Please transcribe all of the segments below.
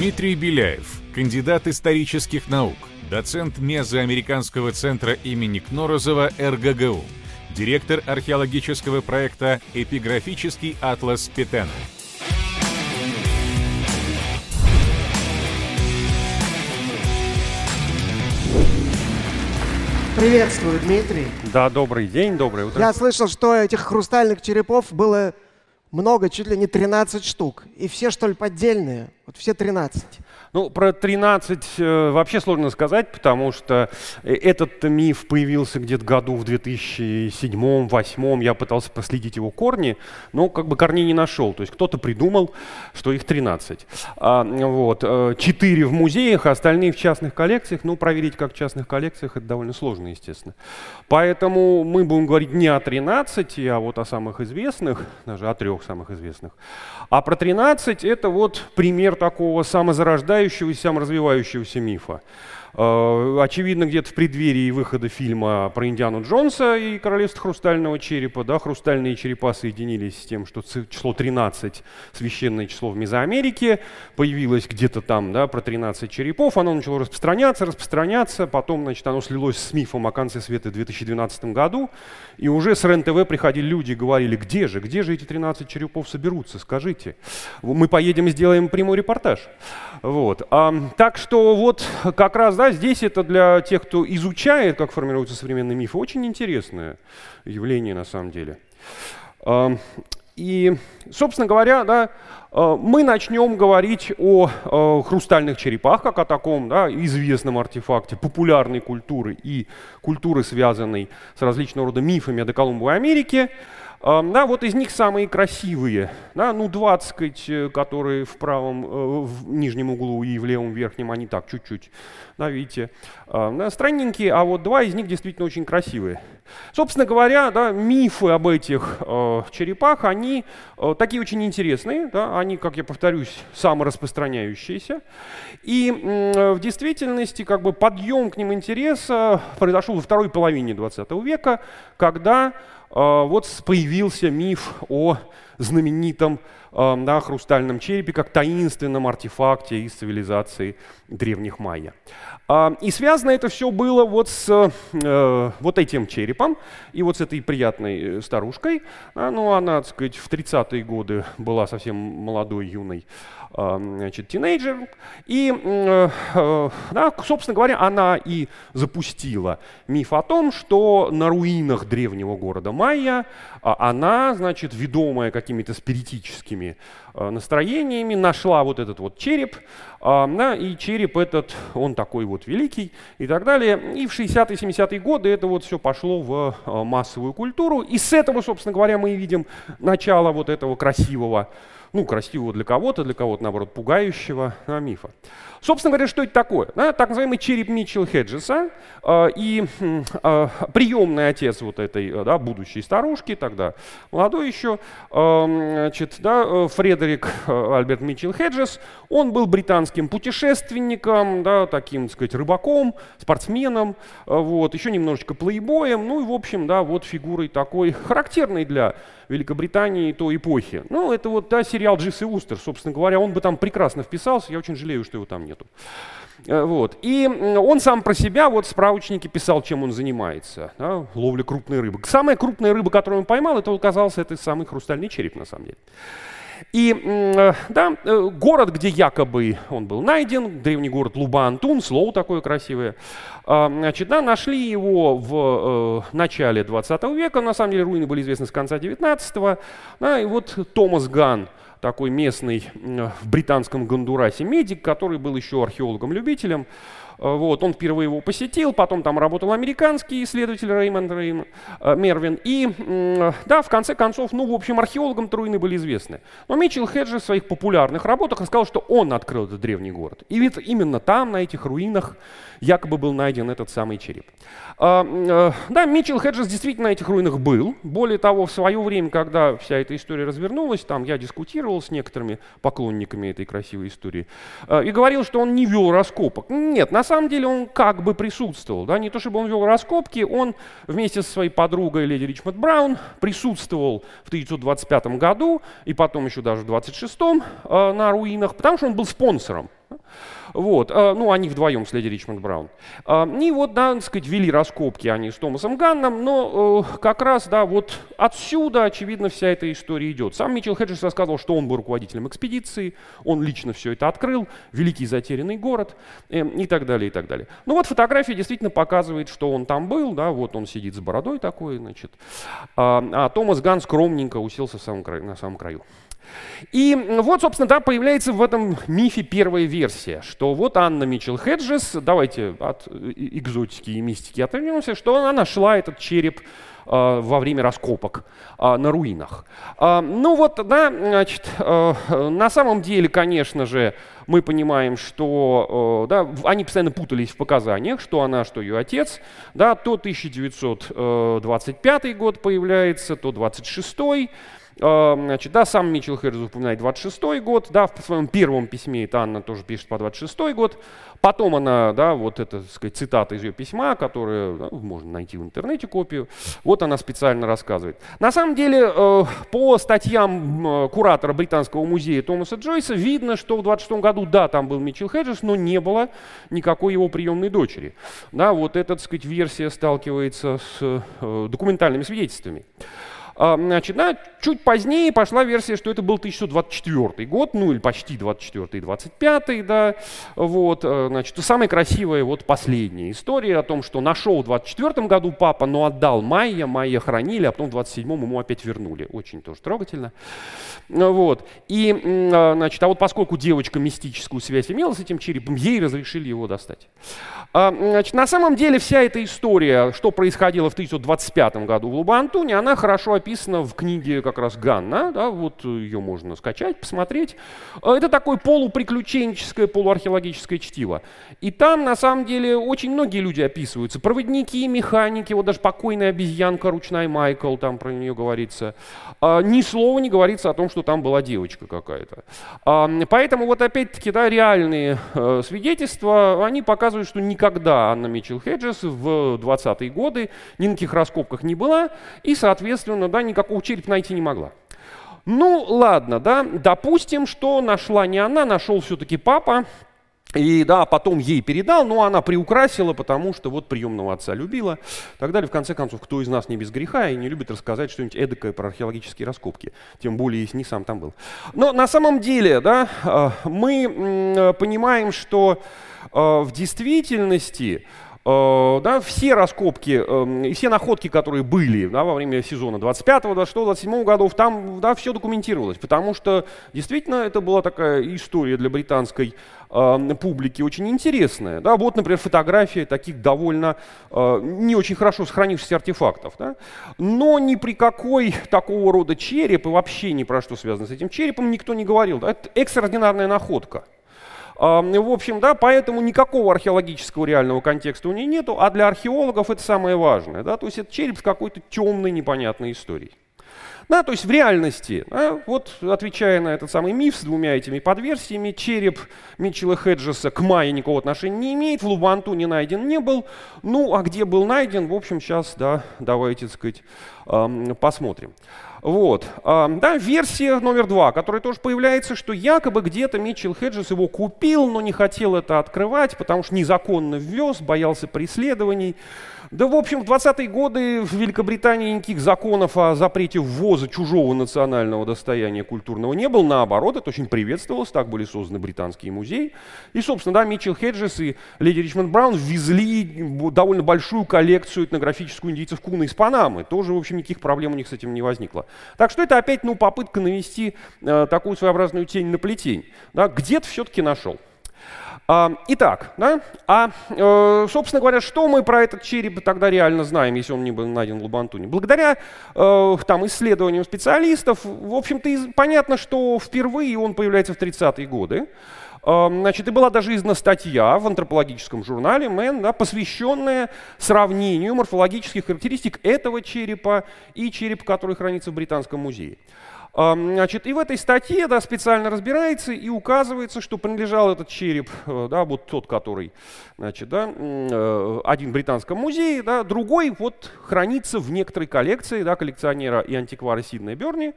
Дмитрий Беляев, кандидат исторических наук, доцент Мезоамериканского центра имени Кнорозова РГГУ, директор археологического проекта «Эпиграфический атлас Петена». Приветствую, Дмитрий. Да, добрый день, доброе утро. Я слышал, что этих хрустальных черепов было много, чуть ли не 13 штук. И все, что ли, поддельные? Вот все 13. Ну, про 13 э, вообще сложно сказать, потому что э, этот миф появился где-то году в 2007-2008. Я пытался проследить его корни, но как бы корней не нашел. То есть кто-то придумал, что их 13. А, вот. 4 э, в музеях, остальные в частных коллекциях. Ну, проверить как в частных коллекциях, это довольно сложно, естественно. Поэтому мы будем говорить не о 13, а вот о самых известных, даже о трех самых известных. А про 13 это вот пример такого самозарождающегося, саморазвивающегося мифа. Э, очевидно, где-то в преддверии выхода фильма про Индиану Джонса и Королевство Хрустального Черепа, да, хрустальные черепа соединились с тем, что число 13, священное число в Мезоамерике, появилось где-то там, да, про 13 черепов, оно начало распространяться, распространяться, потом, значит, оно слилось с мифом о конце света в 2012 году, и уже с РЕН-ТВ приходили люди и говорили, где же, где же эти 13 черепов соберутся, скажите. Мы поедем и сделаем прямой репортаж. Вот. А, так что вот как раз да, здесь это для тех, кто изучает, как формируются современные мифы, очень интересное явление на самом деле. А, и, собственно говоря, да, а, мы начнем говорить о, о хрустальных черепах, как о таком да, известном артефакте популярной культуры и культуры, связанной с различного рода мифами о доколумбовой Америке. Да, вот из них самые красивые, да, ну 20, э, которые в правом, э, в нижнем углу и в левом верхнем, они так чуть-чуть, да, видите, да, странненькие, а вот два из них действительно очень красивые. Собственно говоря, да, мифы об этих э, черепах, они э, такие очень интересные, да, они, как я повторюсь, самораспространяющиеся. И э, в действительности как бы подъем к ним интереса произошел во второй половине 20 века, когда вот появился миф о знаменитом а, да, хрустальном черепе как таинственном артефакте из цивилизации древних майя. А, и связано это все было вот с э, вот этим черепом и вот с этой приятной э, старушкой. Ну, она, так сказать, в 30-е годы была совсем молодой, юной значит, тинейджер. И, э, да, собственно говоря, она и запустила миф о том, что на руинах древнего города Майя она, значит, ведомая какими-то спиритическими Э, настроениями, нашла вот этот вот череп, да, и череп этот, он такой вот великий и так далее. И в 60-е, 70-е годы это вот все пошло в э, массовую культуру. И с этого, собственно говоря, мы видим начало вот этого красивого, ну, красивого для кого-то, для кого-то, наоборот, пугающего а, мифа. Собственно говоря, что это такое? Да, так называемый череп Митчелл Хеджеса э, и э, приемный отец вот этой э, да, будущей старушки, тогда молодой еще, э, значит, да, э, Фредерик э, Альберт Митчелл Хеджес, он был британским путешественником, да, таким, так сказать, рыбаком, спортсменом, вот, еще немножечко плейбоем, ну и, в общем, да, вот фигурой такой характерной для Великобритании той эпохи. Ну, это вот, да, сериал Дживс и Устер, собственно говоря, он бы там прекрасно вписался, я очень жалею, что его там нету. Э, вот. И он сам про себя вот в справочнике писал, чем он занимается. Да, ловля крупной рыбы. Самая крупная рыба, которую он поймал, это оказался это самый хрустальный череп на самом деле. И э, да, э, город, где якобы он был найден, древний город Луба-Антун, слово такое красивое, значит, да, нашли его в начале 20 века, на самом деле руины были известны с конца 19-го, да, и вот Томас Ган, такой местный в британском Гондурасе медик, который был еще археологом-любителем. Э, вот, он впервые его посетил, потом там работал американский исследователь Реймонд Рейм, э, Мервин. И, да, в конце концов, ну, в общем, археологам Труины были известны. Но Митчелл Хеджи в своих популярных работах рассказал, что он открыл этот древний город. И ведь именно там, на этих руинах, якобы был найден этот самый череп. А, э, да, Митчелл Хеджес действительно на этих руинах был. Более того, в свое время, когда вся эта история развернулась, там я дискутировал, с некоторыми поклонниками этой красивой истории и говорил, что он не вел раскопок. Нет, на самом деле он как бы присутствовал. Да? Не то чтобы он вел раскопки, он вместе со своей подругой леди Ричмонд Браун присутствовал в 1925 году и потом еще даже в 1926 э, на руинах, потому что он был спонсором. Вот, э, ну, они вдвоем с Леди Ричмонд Браун. Э, и вот, да, так сказать, вели раскопки они с Томасом Ганном, но э, как раз, да, вот отсюда, очевидно, вся эта история идет. Сам Митчелл Хеджес рассказывал, что он был руководителем экспедиции, он лично все это открыл, великий затерянный город и так далее, и так далее. Ну вот фотография действительно показывает, что он там был, да, вот он сидит с бородой такой, значит, а, а Томас Ган скромненько уселся в самом краю, на самом краю. И вот, собственно, да, появляется в этом мифе первая версия, что вот Анна Митчелл Хеджес, давайте от экзотики и мистики отвернемся, что она нашла этот череп а, во время раскопок на руинах. Ну вот, да, значит, на самом деле, конечно же, мы понимаем, что да, они постоянно путались в показаниях, что она, что ее отец. Да, то 1925 год появляется, то 26 а, значит, да, сам Митчелл Хэррис упоминает 26 год, да, в своем первом письме это Анна тоже пишет по 26 год. Потом она, да, вот это, так сказать, цитата из ее письма, которую да, можно найти в интернете копию, вот она специально рассказывает. На самом деле, э, по статьям э, куратора Британского музея Томаса Джойса видно, что в 26 году, да, там был Митчелл Хеджес, но не было никакой его приемной дочери. Да, вот эта, так сказать, версия сталкивается с э, документальными свидетельствами. А, значит, да, чуть позднее пошла версия, что это был 1924 год, ну или почти 24 и 25, да, вот, э, значит, самая красивая вот последняя история о том, что нашел в 24 году папа, но отдал Майя, Майя хранили, а потом в 27 ему опять вернули. Очень тоже трогательно. Вот. И, а, значит, а вот поскольку девочка мистическую связь имела с этим черепом, ей разрешили его достать. А, значит, на самом деле вся эта история, что происходило в 1925 году в Лубантуне, она хорошо описана описана в книге как раз Ганна, да, вот ее можно скачать, посмотреть. Э, это такое полуприключенческое, полуархеологическое чтиво. И там, на самом деле, очень многие люди описываются. Проводники, механики, вот даже покойная обезьянка, ручная Майкл, там про нее говорится. А, ни слова не говорится о том, что там была девочка какая-то. А, поэтому вот опять-таки, да, реальные э, свидетельства, они показывают, что никогда Анна Митчелл Хеджес в 20-е годы ни на каких раскопках не была, и, соответственно, да, никакого черепа найти не могла. Ну, ладно, да, допустим, что нашла не она, нашел все-таки папа, и да, потом ей передал, но она приукрасила, потому что вот приемного отца любила. Так далее. В конце концов, кто из нас не без греха и не любит рассказать что-нибудь эдакое про археологические раскопки, тем более, если не сам там был. Но на самом деле, да, а, мы понимаем, что а, в действительности Э, да, все раскопки эм, и все находки, которые были да, во время сезона 25, 26, 27 годов, там да, все документировалось, потому что действительно это была такая история для британской э, публики очень интересная. Да. Вот, например, фотография таких довольно э, не очень хорошо сохранившихся артефактов. Да. Но ни при какой такого рода череп и вообще ни про что связано с этим черепом никто не говорил. Да. Это экстраординарная находка. В общем, да, поэтому никакого археологического реального контекста у нее нету, а для археологов это самое важное. Да, то есть это череп с какой-то темной непонятной историей. Да, то есть в реальности, да, вот отвечая на этот самый миф с двумя этими подверсиями, череп Митчелла Хеджеса к Майе никакого отношения не имеет, в Лубанту не найден не был. Ну, а где был найден, в общем, сейчас, да, давайте, так сказать, посмотрим. Вот. Да, версия номер два, которая тоже появляется, что якобы где-то Митчелл Хеджес его купил, но не хотел это открывать, потому что незаконно ввез, боялся преследований. Да, в общем, в 20-е годы в Великобритании никаких законов о запрете ввоза чужого национального достояния культурного не было. Наоборот, это очень приветствовалось. Так были созданы британские музеи. И, собственно, да, Митчелл Хеджес и леди Ричмонд Браун ввезли довольно большую коллекцию этнографическую индийцев Куна из Панамы. Тоже, в общем, никаких проблем у них с этим не возникло. Так что это опять ну, попытка навести э, такую своеобразную тень на плетень. Да, где-то все-таки нашел. А, итак, да, а, э, собственно говоря, что мы про этот череп тогда реально знаем, если он не был найден в Лабантуне? Благодаря э, там, исследованиям специалистов, в общем-то, понятно, что впервые он появляется в 30-е годы. Э, значит, и была даже издана статья в антропологическом журнале Man, да, посвященная сравнению морфологических характеристик этого черепа и черепа, который хранится в Британском музее. Значит, и в этой статье да, специально разбирается и указывается, что принадлежал этот череп, э, да, вот тот, который, значит, да, э, один в британском музее, да, другой вот хранится в некоторой коллекции да, коллекционера и антиквара Сиднея Берни.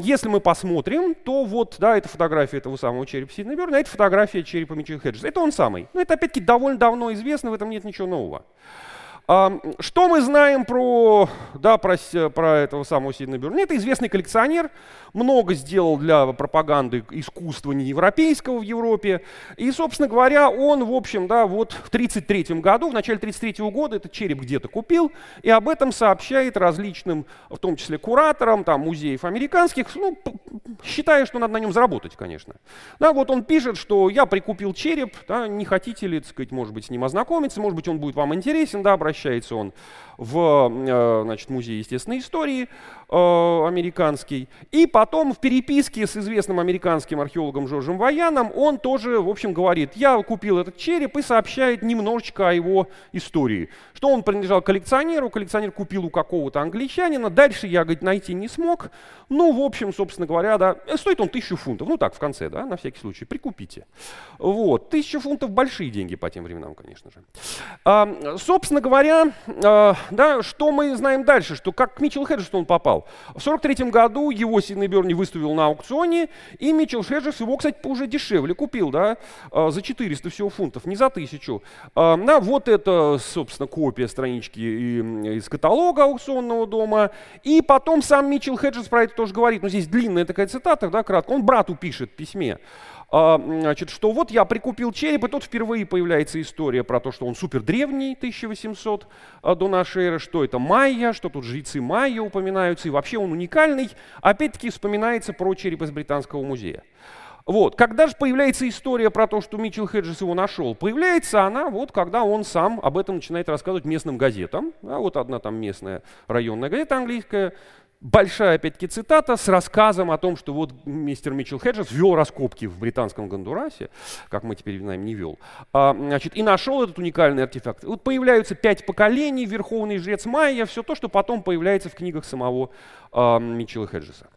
Если мы посмотрим, то вот, да, это фотография этого самого черепа Сиднея Берни, а это фотография черепа Митчелла Хеджеса. Это он самый. Но это, опять-таки, довольно давно известно, в этом нет ничего нового. Что мы знаем про, да, про, про этого самого Сиднея Бюрна? Это известный коллекционер, много сделал для пропаганды искусства неевропейского в Европе. И, собственно говоря, он, в общем, да, вот в 1933 году, в начале 1933 года этот череп где-то купил, и об этом сообщает различным, в том числе кураторам, там, музеев американских, ну, считая, что надо на нем заработать, конечно. Да, вот он пишет, что я прикупил череп, да, не хотите ли, так сказать, может быть, с ним ознакомиться, может быть, он будет вам интересен, да, обращайтесь обращается он в э, значит, музей естественной истории американский. И потом в переписке с известным американским археологом Жоржем Ваяном он тоже, в общем, говорит, я купил этот череп и сообщает немножечко о его истории. Что он принадлежал коллекционеру, коллекционер купил у какого-то англичанина, дальше я, говорит, найти не смог. Ну, в общем, собственно говоря, да, э, стоит он тысячу фунтов. Ну так, в конце, да, на всякий случай, прикупите. Вот, тысяча фунтов большие деньги по тем временам, конечно же. А, собственно говоря, а, да, что мы знаем дальше, что как к Митчелл он попал. В 43 году его Сидней Берни выставил на аукционе, и Митчелл Хеджес его, кстати, уже дешевле купил, да, а, за 400 всего фунтов, не за 1000. А, да, вот это, собственно, копия странички из каталога аукционного дома. И потом сам Митчелл Хеджес про это тоже говорит, ну здесь длинная такая цитата, да, кратко. Он брату пишет в письме. А, значит, что вот я прикупил череп, и тут впервые появляется история про то, что он супер древний, 1800 а, до нашей эры, что это майя, что тут жрецы майя упоминаются, и вообще он уникальный. Опять-таки вспоминается про череп из Британского музея. Вот. Когда же появляется история про то, что Митчелл Хеджес его нашел? Появляется она, вот, когда он сам об этом начинает рассказывать местным газетам. А вот одна там местная районная газета английская большая, опять-таки, цитата с рассказом о том, что вот мистер Митчелл Хеджес вел раскопки в британском Гондурасе, как мы теперь знаем, не вел, а, значит, и нашел этот уникальный артефакт. Вот появляются пять поколений, верховный жрец Майя, все то, что потом появляется в книгах самого а, Митчелла Хеджеса.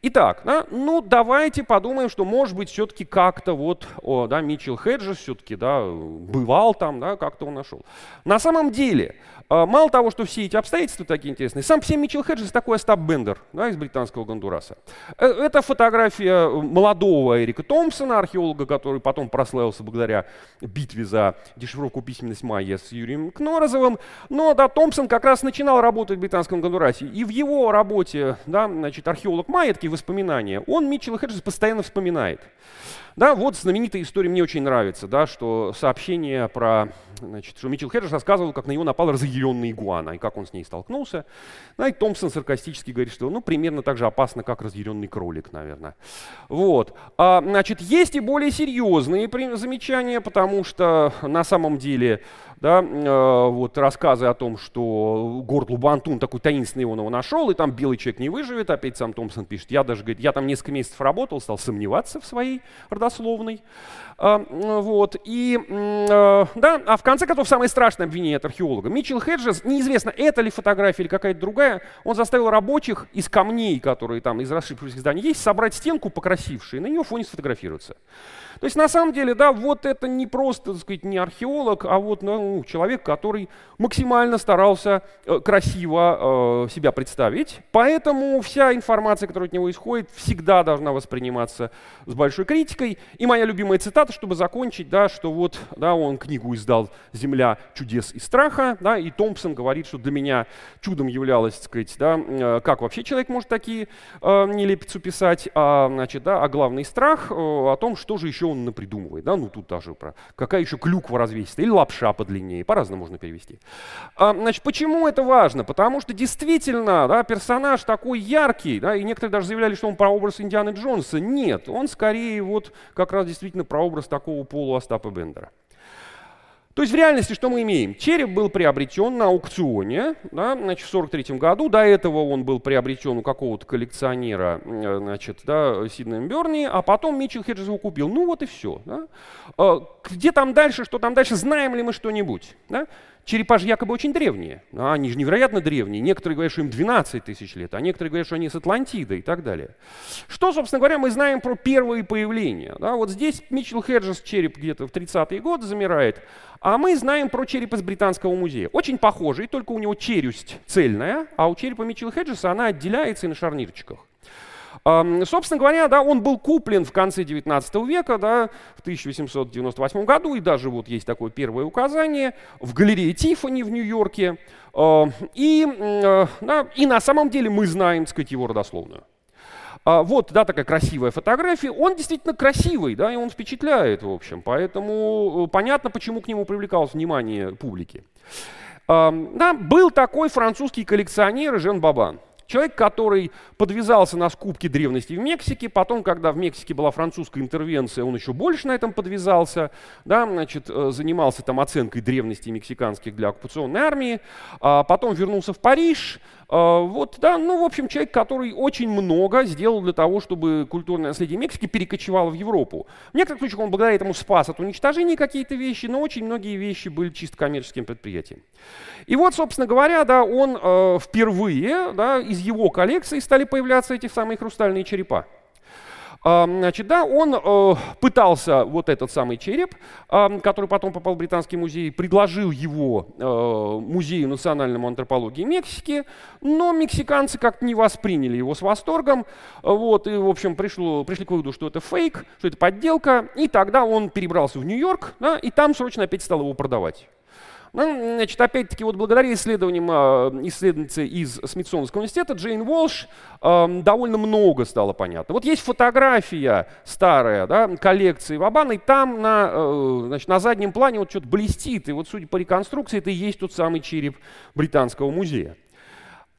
Итак, да, ну давайте подумаем, что может быть все-таки как-то вот, о, да, Митчелл Хеджес все-таки, да, бывал там, да, как-то он нашел. На самом деле, а, мало того, что все эти обстоятельства такие интересные, сам все Митчелл Хеджес такой Остап Бендер да, из британского Гондураса. Э, это фотография молодого Эрика Томпсона, археолога, который потом прославился благодаря битве за дешифровку письменность майя с Юрием Кнорозовым. Но да, Томпсон как раз начинал работать в британском Гондурасе. И в его работе, да, значит, археолог Майя, такие воспоминания, он Митчелл Хеджес постоянно вспоминает. Да, вот знаменитая история мне очень нравится, да, что сообщение про, значит, что Митчелл Хеджес рассказывал, как на него напал разъяренный игуана, и как он с ней столкнулся. Да, и Томпсон саркастически говорит, что ну, примерно так же опасно, как разъяренный кролик, наверное. Вот. А, значит, есть и более серьезные замечания, потому что на самом деле да, э, вот рассказы о том, что город Лубантун такой таинственный он его нашел, и там белый человек не выживет, опять сам Томпсон пишет, я даже, говорит, я там несколько месяцев работал, стал сомневаться в своей э, вот, и, э, да, а в конце концов самое страшное обвинение от археолога. Митчелл Хеджес, неизвестно, это ли фотография или какая-то другая, он заставил рабочих из камней, которые там из расширенных зданий есть, собрать стенку покрасившую, и на нее фоне сфотографироваться. То есть на самом деле, да, вот это не просто, так сказать, не археолог, а вот ну, человек, который максимально старался э, красиво э, себя представить. Поэтому вся информация, которая от него исходит, всегда должна восприниматься с большой критикой. И моя любимая цитата, чтобы закончить, да, что вот, да, он книгу издал «Земля чудес и страха», да, и Томпсон говорит, что для меня чудом являлось, сказать, да, э, как вообще человек может такие э, нелепицу писать, а, значит, да, а главный страх э, о том, что же еще он напридумывает, да, ну тут даже про какая еще клюква развесится, или лапша подлиннее, по-разному можно перевести. А, значит, почему это важно? Потому что действительно, да, персонаж такой яркий, да, и некоторые даже заявляли, что он про образ Индианы Джонса. Нет, он скорее вот как раз действительно про образ такого полу Остапа Бендера. То есть в реальности что мы имеем? Череп был приобретен на аукционе да, значит, в 1943 году. До этого он был приобретен у какого-то коллекционера э, значит, да, Сиднеем Берни, а потом Митчелл Хеджес его купил. Ну вот и все. Да. А, где там дальше, что там дальше, знаем ли мы что-нибудь? Да? Черепа же якобы очень древние. А они же невероятно древние. Некоторые говорят, что им 12 тысяч лет, а некоторые говорят, что они с Атлантиды и так далее. Что, собственно говоря, мы знаем про первые появления? Да, вот здесь Митчелл Хеджес череп где-то в 30-е годы замирает, а мы знаем про череп из Британского музея. Очень похожий, только у него челюсть цельная, а у черепа Митчелла Хеджеса она отделяется и на шарнирчиках. Собственно говоря, да, он был куплен в конце 19 века, да, в 1898 году, и даже вот есть такое первое указание, в галерее Тиффани в Нью-Йорке. И, э, да, и на самом деле мы знаем, так сказать, его родословную. А, вот, да, такая красивая фотография. Он действительно красивый, да, и он впечатляет, в общем. Поэтому э, понятно, почему к нему привлекалось внимание публики. Да, был такой французский коллекционер Жен Бабан. Человек, который подвязался на скупке древности в Мексике, потом, когда в Мексике была французская интервенция, он еще больше на этом подвязался, да, значит, э, занимался там оценкой древности мексиканских для оккупационной армии, а потом вернулся в Париж, а, вот, да, ну, в общем, человек, который очень много сделал для того, чтобы культурное наследие Мексики перекочевало в Европу. В некоторых случаях он благодаря этому спас от уничтожения какие-то вещи, но очень многие вещи были чисто коммерческим предприятием. И вот, собственно говоря, да, он э, впервые, да, из его коллекции стали появляться эти самые хрустальные черепа. Значит, да, он э, пытался вот этот самый череп, который потом попал в Британский музей, предложил его э, Музею национальному антропологии Мексики, но мексиканцы как-то не восприняли его с восторгом, вот, и, в общем, пришло, пришли к выводу, что это фейк, что это подделка, и тогда он перебрался в Нью-Йорк, да, и там срочно опять стал его продавать. Ну, значит, опять-таки, вот благодаря исследованиям э, исследовательницы из Смитсоновского университета Джейн Волш э, довольно много стало понятно. Вот есть фотография старая, да, коллекции Вабана, и там на, э, значит, на заднем плане вот что-то блестит, и вот судя по реконструкции, это и есть тот самый череп Британского музея.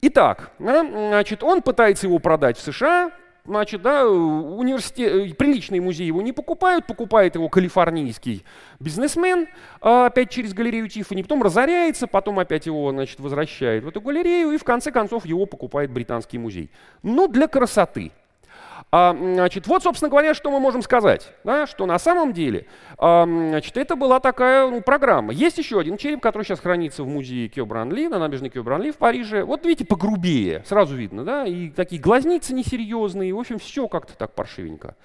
Итак, значит, он пытается его продать в США, значит, да, университет, э, приличные музеи его не покупают, покупает его калифорнийский бизнесмен, а, опять через галерею Тиффани, потом разоряется, потом опять его, значит, возвращает в эту галерею, и в конце концов его покупает британский музей. Но для красоты. А, значит, вот, собственно говоря, что мы можем сказать, да, что на самом деле а, значит, это была такая ну, программа. Есть еще один череп, который сейчас хранится в музее Кёбранли, на набережной Кёбранли в Париже. Вот видите, погрубее, сразу видно, да, и такие глазницы несерьезные, в общем, все как-то так паршивенько.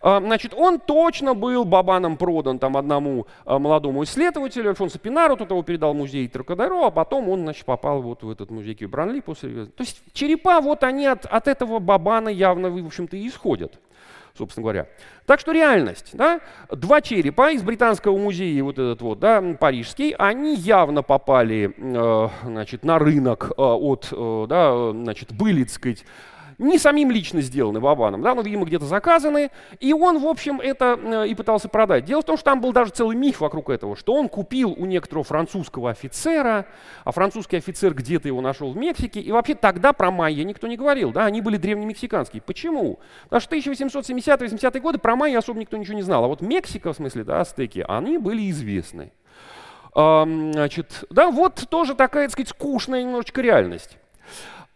А, значит, он точно был Бабаном продан там одному а, молодому исследователю, Альфонсо Пинару, тот его передал в музей Трокадеро, а потом он, значит, попал вот в этот музей Кибранли после... То есть черепа, вот они от, от этого Бабана явно, в общем-то, и исходят собственно говоря. Так что реальность, да, два черепа из британского музея, вот этот вот, да, парижский, они явно попали, э, значит, на рынок э, от, э, да, значит, были, так сказать, не самим лично сделаны Вабаном, да, но, видимо, где-то заказаны, и он, в общем, это э, и пытался продать. Дело в том, что там был даже целый миф вокруг этого, что он купил у некоторого французского офицера, а французский офицер где-то его нашел в Мексике, и вообще тогда про майя никто не говорил, да, они были древнемексиканские. Почему? Потому что 1870-80-е годы про майя особо никто ничего не знал, а вот Мексика, в смысле, да, астеки, они были известны. Значит, да, вот тоже такая, так сказать, скучная немножечко реальность.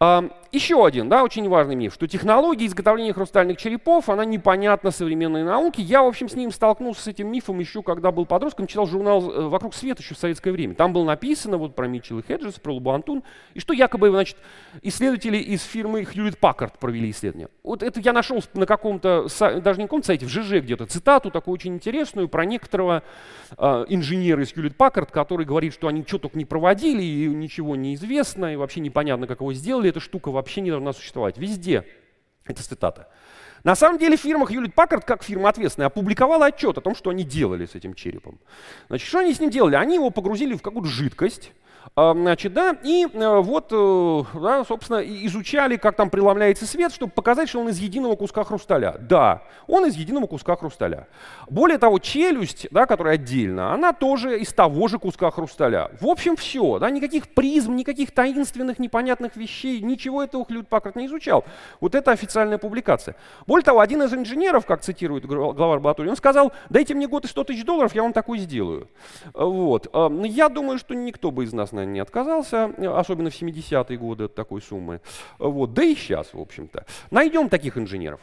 Еще один, да, очень важный миф, что технология изготовления хрустальных черепов, она непонятна современной науке. Я, в общем, с ним столкнулся с этим мифом еще, когда был подростком, читал журнал э, «Вокруг света» еще в советское время. Там было написано вот про Митчелл и Хеджес, про Лабуантун, и что якобы, значит, исследователи из фирмы Хьюлит Паккард провели исследование. Вот это я нашел на каком-то, даже не каком-то сайте, в ЖЖ где-то, цитату такую очень интересную про некоторого э, инженера из Хьюлит Паккард, который говорит, что они что только не проводили, и ничего не известно, и вообще непонятно, как его сделали, эта штука вообще не должна существовать. Везде. Это цитата. На самом деле фирма Hewlett Packard, как фирма ответственная, опубликовала отчет о том, что они делали с этим черепом. Значит, что они с ним делали? Они его погрузили в какую-то жидкость, значит, да, и э, вот, э, да, собственно, изучали, как там преломляется свет, чтобы показать, что он из единого куска хрусталя. Да, он из единого куска хрусталя. Более того, челюсть, да, которая отдельно, она тоже из того же куска хрусталя. В общем, все, да, никаких призм, никаких таинственных, непонятных вещей, ничего этого Хлюд Паккарт не изучал. Вот это официальная публикация. Более того, один из инженеров, как цитирует глава лаборатории, он сказал, дайте мне год и 100 тысяч долларов, я вам такой сделаю. Вот. Я думаю, что никто бы из нас, наверное, не отказался, особенно в 70-е годы от такой суммы. Вот, да и сейчас, в общем-то. Найдем таких инженеров.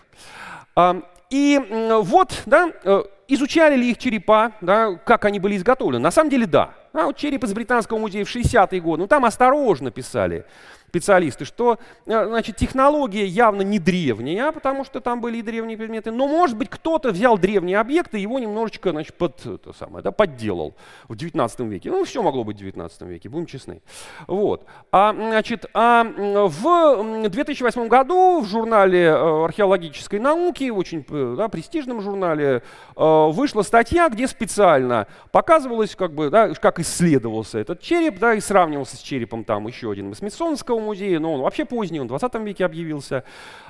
И вот, да, э, изучали ли их черепа, да, как они были изготовлены? На самом деле, да. А вот череп из Британского музея в 60-е годы. Ну, там осторожно писали специалисты, что э, значит, технология явно не древняя, потому что там были и древние предметы, но, может быть, кто-то взял древние объекты и его немножечко значит, под, это самое, да, подделал в 19 веке. Ну, все могло быть в 19 веке, будем честны. Вот. А, значит, а в 2008 году в журнале э, археологической науки, очень э, да, престижном журнале, вышла статья, где специально показывалось, как, бы, да, как исследовался этот череп, да, и сравнивался с черепом там еще один из Смитсонского музея, но он вообще поздний, он в 20 веке объявился.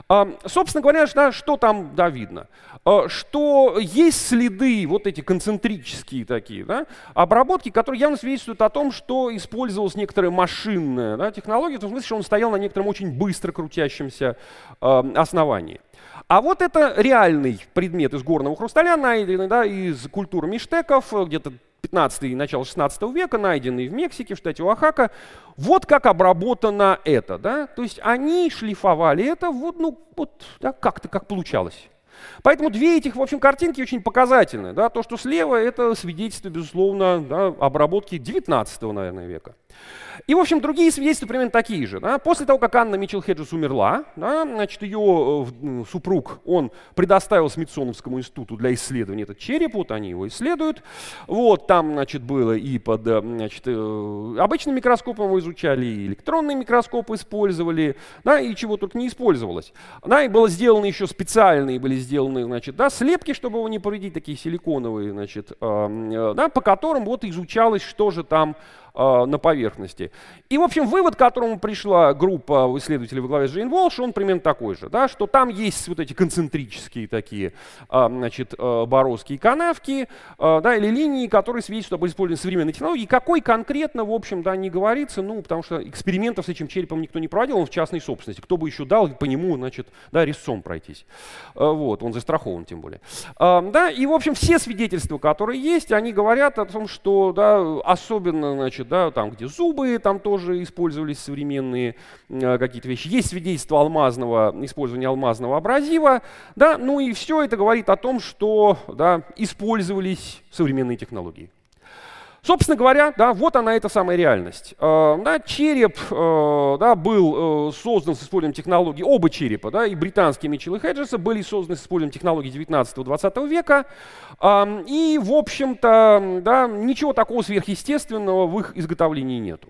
А, собственно говоря, да, что там да, видно? А, что есть следы, вот эти концентрические такие, да, обработки, которые явно свидетельствуют о том, что использовалась некоторая машинная да, технология, в том смысле, что он стоял на некотором очень быстро крутящемся а, основании. А вот это реальный предмет из горного хрусталя, найденный да, из культуры миштеков, где-то 15 и начало 16 века, найденный в Мексике, в штате Оахака. Вот как обработано это. Да? То есть они шлифовали это вот, ну, вот да, как-то, как получалось. Поэтому две этих, в общем, картинки очень показательны. Да? То, что слева, это свидетельство, безусловно, да, обработки 19 наверное, века. И, в общем, другие свидетельства примерно такие же. Да? После того, как Анна Митчелл Хеджес умерла, да, значит, ее э, супруг, он предоставил Смитсоновскому институту для исследования этот череп, вот они его исследуют. Вот, там, значит, было и под э, значит, э, обычным микроскопом его изучали, и электронный микроскоп использовали, да, и чего только не использовалось. Да, и было сделано еще специальные, были сделаны, значит, да, слепки, чтобы его не повредить, такие силиконовые, значит, э, да, по которым вот изучалось, что же там э, на поверхности. И, в общем, вывод, к которому пришла группа исследователей во главе с Джейн Волш, он примерно такой же, да, что там есть вот эти концентрические такие, э, значит, э, боровские канавки, э, да, или линии, которые свидетельствуют об использовании современной технологии. Какой конкретно, в общем, да, не говорится, ну, потому что экспериментов с этим черепом никто не проводил, он в частной собственности. Кто бы еще дал по нему, значит, да, резцом пройтись. Вот, он застрахован тем более. Да, и, в общем, все свидетельства, которые есть, они говорят о том, что, да, особенно, значит, да, там, где зубы, там тоже использовались современные э, какие-то вещи. Есть свидетельство алмазного, использования алмазного абразива, да, ну и все это говорит о том, что, да, использовались современные технологии. Собственно говоря, да, вот она, эта самая реальность. Э, да, череп э, да, был э, создан с использованием технологий, оба черепа, да, и британские Митчелл и Хеджеса были созданы с использованием технологий 19-20 века. Э, и, в общем-то, да, ничего такого сверхъестественного в их изготовлении нету.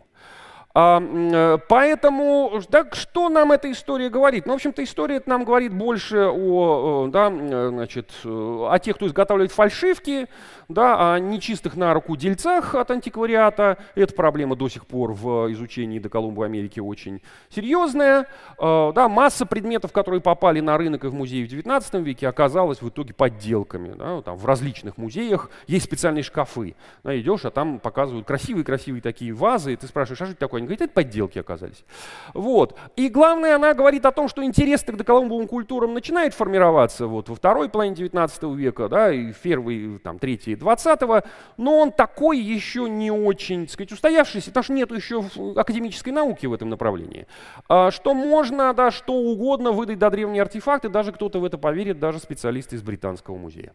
А, э, поэтому, так что нам эта история говорит? Ну, в общем-то, история это нам говорит больше о, да, значит, о тех, кто изготавливает фальшивки, да, о нечистых на руку дельцах от антиквариата. Эта проблема до сих пор в изучении до Колумба Америки очень серьезная. Да, масса предметов, которые попали на рынок и в музей в 19 веке, оказалась в итоге подделками. Да, там, в различных музеях есть специальные шкафы. Да, идешь, а там показывают красивые-красивые такие вазы, и ты спрашиваешь, а что это такое? Они говорят, это подделки оказались. Вот. И главное, она говорит о том, что интерес к доколумбовым культурам начинает формироваться вот, во второй половине 19 века, да, и в первый, там, третий 20-го, но он такой еще не очень, так сказать, устоявшийся, потому что нет еще академической науки в этом направлении. А, что можно, да, что угодно выдать до древние артефакты, даже кто-то в это поверит, даже специалисты из Британского музея.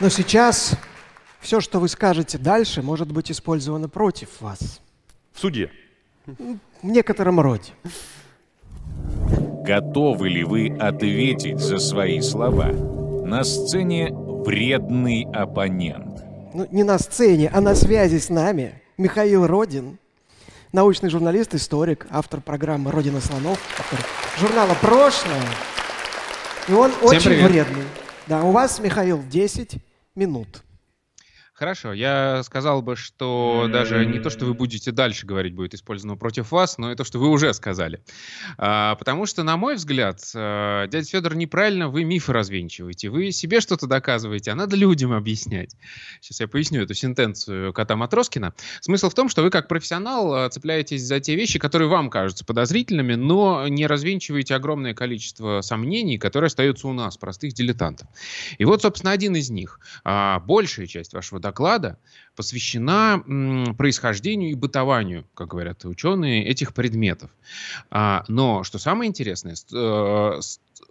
Но сейчас все, что вы скажете дальше, может быть использовано против вас. В суде. В некотором роде. Готовы ли вы ответить за свои слова? На сцене вредный оппонент. Ну, не на сцене, а на связи с нами Михаил Родин, научный журналист, историк, автор программы «Родина слонов», автор журнала «Прошлое». И он Всем очень привет. вредный. Да, у вас, Михаил, 10 minuto. Хорошо, я сказал бы, что даже не то, что вы будете дальше говорить, будет использовано против вас, но и то, что вы уже сказали. А, потому что, на мой взгляд, а, дядя Федор, неправильно вы мифы развенчиваете. Вы себе что-то доказываете, а надо людям объяснять. Сейчас я поясню эту сентенцию кота Матроскина. Смысл в том, что вы как профессионал а, цепляетесь за те вещи, которые вам кажутся подозрительными, но не развенчиваете огромное количество сомнений, которые остаются у нас, простых дилетантов. И вот, собственно, один из них. А, большая часть вашего доклада посвящена происхождению и бытованию, как говорят ученые, этих предметов. А, но что самое интересное, э,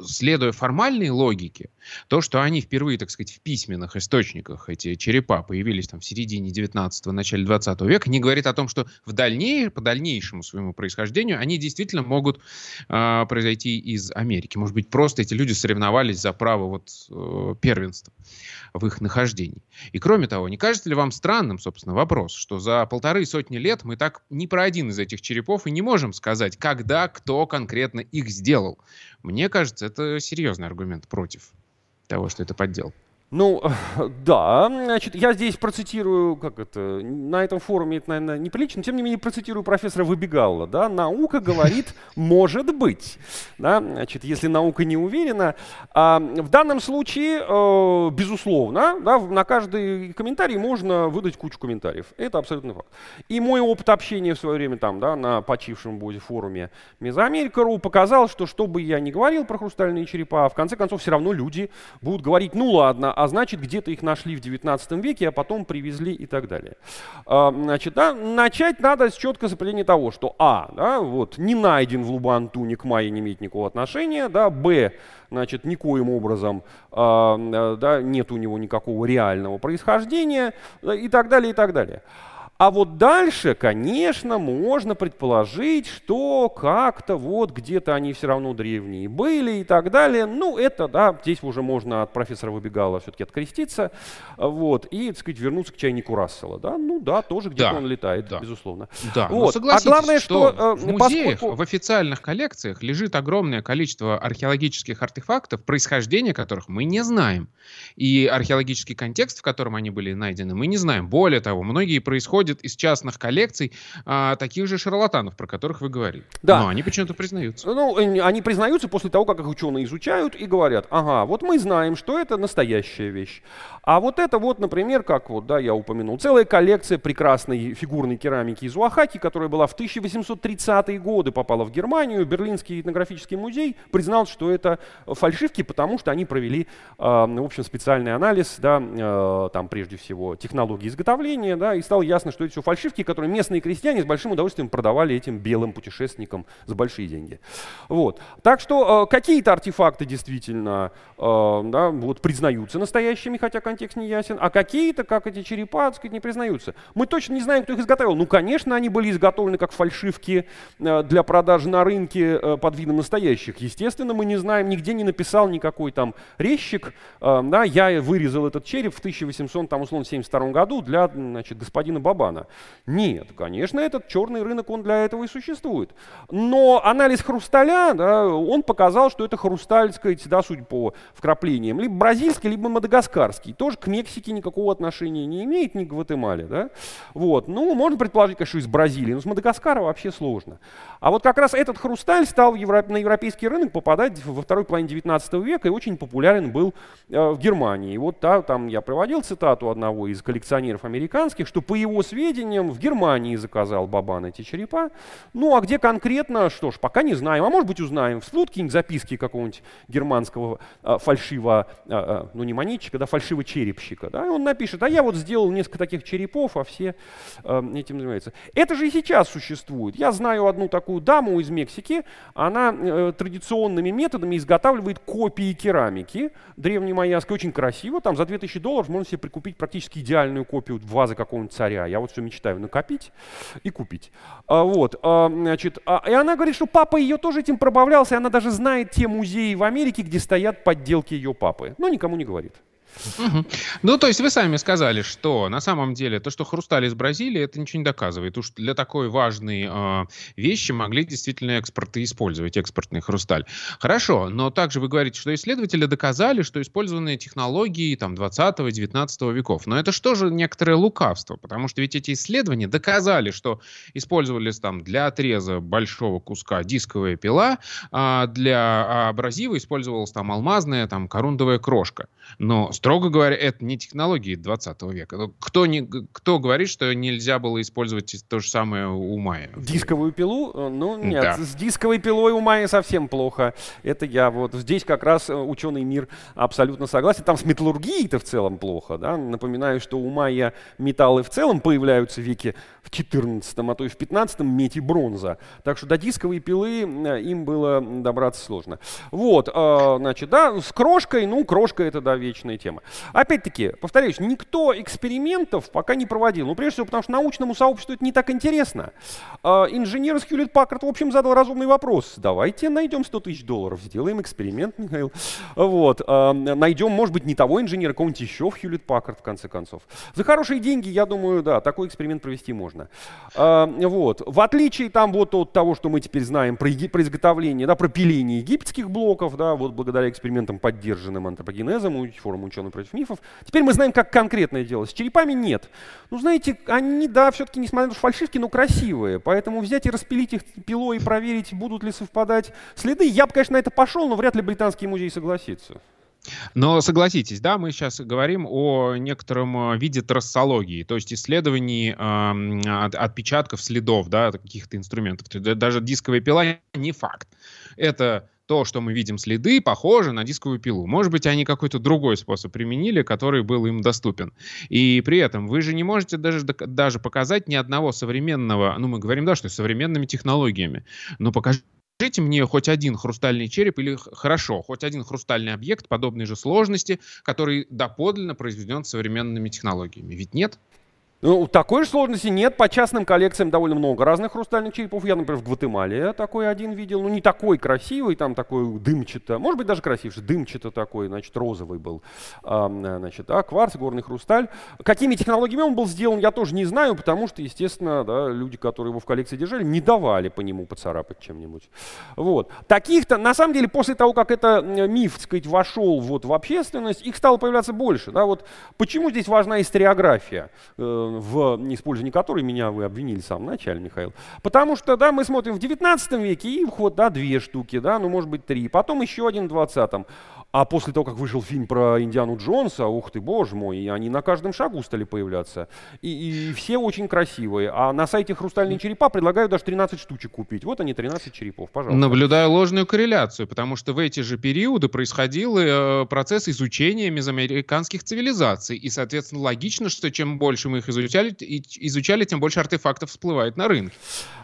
следуя формальной логике, то, что они впервые, так сказать, в письменных источниках, эти черепа, появились там в середине 19-го, начале 20 века, не говорит о том, что в дальней, по дальнейшему своему происхождению они действительно могут э, произойти из Америки. Может быть, просто эти люди соревновались за право вот, э, первенства в их нахождении. И кроме того, не кажется ли вам странным, собственно, вопрос, что за полторы сотни лет мы так ни про один из этих черепов и не можем сказать, когда кто конкретно их сделал? Мне кажется, это серьезный аргумент против того, что это подделка. Ну, да, значит, я здесь процитирую, как это, на этом форуме это, наверное, неприлично, тем не менее процитирую профессора Выбегала, да, наука говорит, может быть, да, значит, если наука не уверена. А в данном случае, э, безусловно, да, на каждый комментарий можно выдать кучу комментариев, это абсолютно факт. И мой опыт общения в свое время там, да, на почившем будет форуме Мезоамерика.ру показал, что что бы я ни говорил про хрустальные черепа, в конце концов все равно люди будут говорить, ну ладно, а значит, где-то их нашли в 19 веке, а потом привезли и так далее. А, значит, да, начать надо с четкого определения того, что А, да, вот, не найден в Лубанту, ни к Майе не имеет никакого отношения, да, Б, значит, никоим образом э, да, нет у него никакого реального происхождения и так далее, и так далее. А вот дальше, конечно, можно предположить, что как-то вот где-то они все равно древние были и так далее. Ну, это, да, здесь уже можно от профессора Выбегала все-таки откреститься, вот, и, так сказать, вернуться к чайнику Рассела, да, ну да, тоже где-то да, он летает, да. безусловно. Да, вот. но а главное, что, что в музеях, поскольку... в официальных коллекциях лежит огромное количество археологических артефактов, происхождение которых мы не знаем. И археологический контекст, в котором они были найдены, мы не знаем. Более того, многие происходят происходит из частных коллекций а, таких же шарлатанов, про которых вы говорили. Да. Но они почему-то признаются. Ну, они признаются после того, как их ученые изучают и говорят, ага, вот мы знаем, что это настоящая вещь. А вот это вот, например, как вот, да, я упомянул, целая коллекция прекрасной фигурной керамики из Уахаки, которая была в 1830-е годы, попала в Германию. Берлинский этнографический музей признал, что это фальшивки, потому что они провели, э, в общем, специальный анализ, да, э, там прежде всего технологии изготовления, да, и стало ясно, что это все фальшивки, которые местные крестьяне с большим удовольствием продавали этим белым путешественникам за большие деньги. Вот. Так что э, какие-то артефакты действительно э, да, вот, признаются настоящими, хотя контекст не ясен, а какие-то, как эти черепа, так сказать, не признаются. Мы точно не знаем, кто их изготовил. Ну, конечно, они были изготовлены как фальшивки э, для продажи на рынке э, под видом настоящих. Естественно, мы не знаем, нигде не написал никакой там резчик. Э, да, я вырезал этот череп в 1872 году для значит, господина Баба Ивана. Нет, конечно, этот черный рынок, он для этого и существует. Но анализ хрусталя, да, он показал, что это хрусталь, сказать, да, судя по вкраплениям, либо бразильский, либо мадагаскарский. Тоже к Мексике никакого отношения не имеет, ни к Гватемале. Да? Вот. Ну, можно предположить, конечно, из Бразилии, но с Мадагаскара вообще сложно. А вот как раз этот хрусталь стал на европейский рынок попадать во второй половине 19 века и очень популярен был э, в Германии. И вот да, там я приводил цитату одного из коллекционеров американских, что по его сведениям в Германии заказал Бабан эти черепа. Ну а где конкретно, что ж, пока не знаем, а может быть узнаем. Всплывут какие-нибудь записки какого-нибудь германского э, фальшивого, э, ну не монетчика, да, фальшивого черепщика. Да? И он напишет, а я вот сделал несколько таких черепов, а все э, этим занимаются. Это же и сейчас существует. Я знаю одну такую даму из Мексики, она э, традиционными методами изготавливает копии керамики древнемайянской, очень красиво, там за 2000 долларов можно себе прикупить практически идеальную копию вазы какого-нибудь царя. Я вот все мечтаю накопить и купить. А, вот, а, значит, а, и она говорит, что папа ее тоже этим пробавлялся, и она даже знает те музеи в Америке, где стоят подделки ее папы, но никому не говорит. Ну, то есть вы сами сказали, что на самом деле то, что хрусталь из Бразилии, это ничего не доказывает. Уж для такой важной э, вещи могли действительно экспорты использовать, экспортный хрусталь. Хорошо, но также вы говорите, что исследователи доказали, что использованные технологии там 20-19 веков. Но это что же некоторое лукавство? Потому что ведь эти исследования доказали, что использовались там для отреза большого куска дисковая пила, а для абразива использовалась там алмазная там корундовая крошка. Но строго говоря, это не технологии 20 века. Ну, кто, не, кто говорит, что нельзя было использовать то же самое у Майя? Дисковую пилу? Э, ну, нет, Да. с дисковой пилой у Майя совсем плохо. Это я вот здесь как раз э, ученый мир абсолютно согласен. Там с металлургией-то в целом плохо, да. Напоминаю, что у Майя металлы в целом появляются в веке в 14 а то и в 15 медь и бронза. Так что до дисковой пилы э, им было добраться сложно. Вот, значит, да, с крошкой, ну, крошка это, да, вечная тема. Опять-таки, повторюсь, никто экспериментов пока не проводил. Ну, прежде всего, потому что научному сообществу это не так интересно. Э, инженер из Хьюлетт Паккард, в общем, задал разумный вопрос. Давайте найдем 100 тысяч долларов, сделаем эксперимент, Михаил. Вот, э, найдем, может быть, не того инженера, кого-нибудь еще в Хьюлетт Паккард, в конце концов. За хорошие деньги, я думаю, да, такой эксперимент провести можно. А, вот. В отличие там вот от того, что мы теперь знаем про, про изготовление, да, про пиление египетских блоков, да, вот благодаря экспериментам, поддержанным антропогенезом, у- ученых против мифов, теперь мы знаем, как конкретное дело. С черепами нет. Ну, знаете, они, да, все-таки, несмотря на то, фальшивки, но красивые. Поэтому взять и распилить их пилой и проверить, будут ли совпадать следы, я бы, конечно, на это пошел, но вряд ли британский музей согласится. Но согласитесь, да, мы сейчас говорим о некотором э, виде трассологии, то есть исследовании эм, от- отпечатков следов, да, каких-то инструментов. Даже дисковая пила не факт. Это то, что мы видим следы, похоже на дисковую пилу. Может быть, они какой-то другой способ применили, который был им доступен. И при этом вы же не можете даже, даже показать ни одного современного, ну мы говорим, да, что современными технологиями, но покажите мне хоть один хрустальный череп или хорошо, хоть один хрустальный объект подобной же сложности, который доподлинно произведен современными технологиями. Ведь нет? Ну, такой же сложности нет. По частным коллекциям довольно много разных хрустальных черепов. Я, например, в Гватемале такой один видел. Ну, не такой красивый, там такой дымчато. Может быть, даже красивше. Дымчато такой, значит, розовый был. А, значит, а, кварц, горный хрусталь. Какими технологиями он был сделан, я тоже не знаю, потому что, естественно, да, люди, которые его в коллекции держали, не давали по нему поцарапать чем-нибудь. Вот. Таких-то, на самом деле, после того, как это миф, так сказать, вошел вот в общественность, их стало появляться больше. Да? Вот почему здесь важна историография, э, в использовании которой меня вы обвинили в самом начале, Михаил? Потому что, да, мы смотрим в 19 веке, и вход, да, две штуки, да, ну, может быть, три, потом еще один в 20 а после того, как вышел фильм про Индиану Джонса, ух ты, боже мой, и они на каждом шагу стали появляться. И, и все очень красивые. А на сайте «Хрустальные черепа» предлагают даже 13 штучек купить. Вот они, 13 черепов, пожалуйста. Наблюдаю ложную корреляцию, потому что в эти же периоды происходил э, процесс изучения мезоамериканских цивилизаций. И, соответственно, логично, что чем больше мы их изучали, изучали тем больше артефактов всплывает на рынке.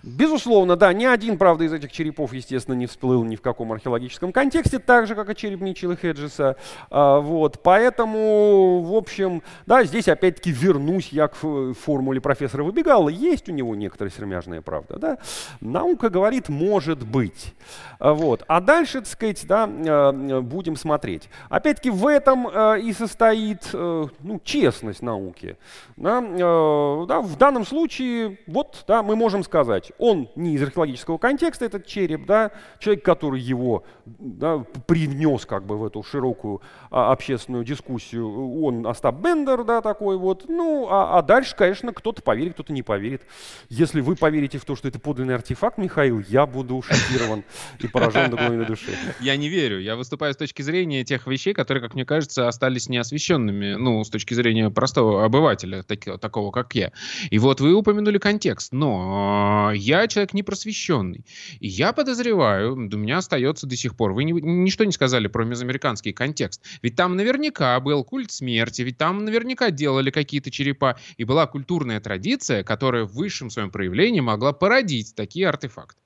Безусловно, да, ни один, правда, из этих черепов, естественно, не всплыл ни в каком археологическом контексте, так же, как и череп Митчелла Хеджеса. А, вот, поэтому, в общем, да, здесь опять-таки вернусь я к формуле профессора Выбегала. Есть у него некоторая сермяжная правда, да. Наука говорит, может быть. А, Вот. А дальше, так сказать, да, э, будем смотреть. Опять-таки в этом и состоит ну, честность науки. Да, да, в данном случае, вот, да, мы можем сказать, он не из археологического контекста, этот череп, да, человек, который его да, привнес как бы в эту широкую а, общественную дискуссию, он Остап Бендер, да, такой вот. Ну, а, а дальше, конечно, кто-то поверит, кто-то не поверит. Если вы поверите в то, что это подлинный артефакт, Михаил, я буду шокирован и поражен до глубины души. Я не верю. Я выступаю с точки зрения тех вещей, которые, как мне кажется, остались неосвещенными, ну, с точки зрения простого обывателя, таки- такого, как я. И вот вы упомянули контекст, но э, я человек непросвещенный. И я подозреваю, у меня остается до сих пор, вы ни- ничто не сказали про мезоамериканский контекст. Ведь там наверняка был культ смерти, ведь там наверняка делали какие-то черепа, и была культурная традиция, которая в высшем своем проявлении могла породить такие артефакты.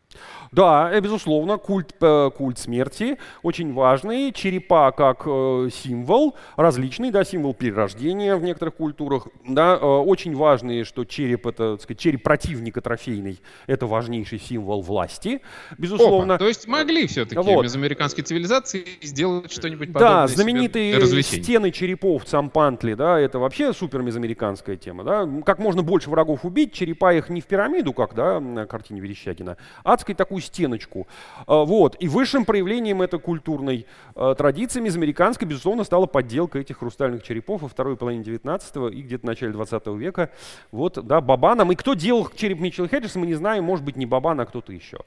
Да, э, безусловно, культ, э, культ смерти очень важный. Черепа как э, символ, различный, да, символ перерождения в некоторых культурах. Да, очень важный, что череп, это, так сказать, череп противника трофейный, это важнейший символ власти, безусловно. Опа, то есть могли все-таки Вот. мезоамериканские цивилизации сделать что-нибудь подобное Да, знаменитые стены черепов Цампантли, да, это вообще супер мезоамериканская тема, да. Как можно больше врагов убить, черепа их не в пирамиду, как, да, на картине Верещагина, а, сказать, такую стеночку. А, Вот. И высшим проявлением этой культурной а, традиции мезоамериканской, безусловно, стала подделка этих хрустальных черепов во второй половине 19 и где-то начале 20 века. Вот, да, Бабаном. И кто делал череп Митчелла Хеджеса, мы не знаем, может быть, не Бабан, а кто-то еще.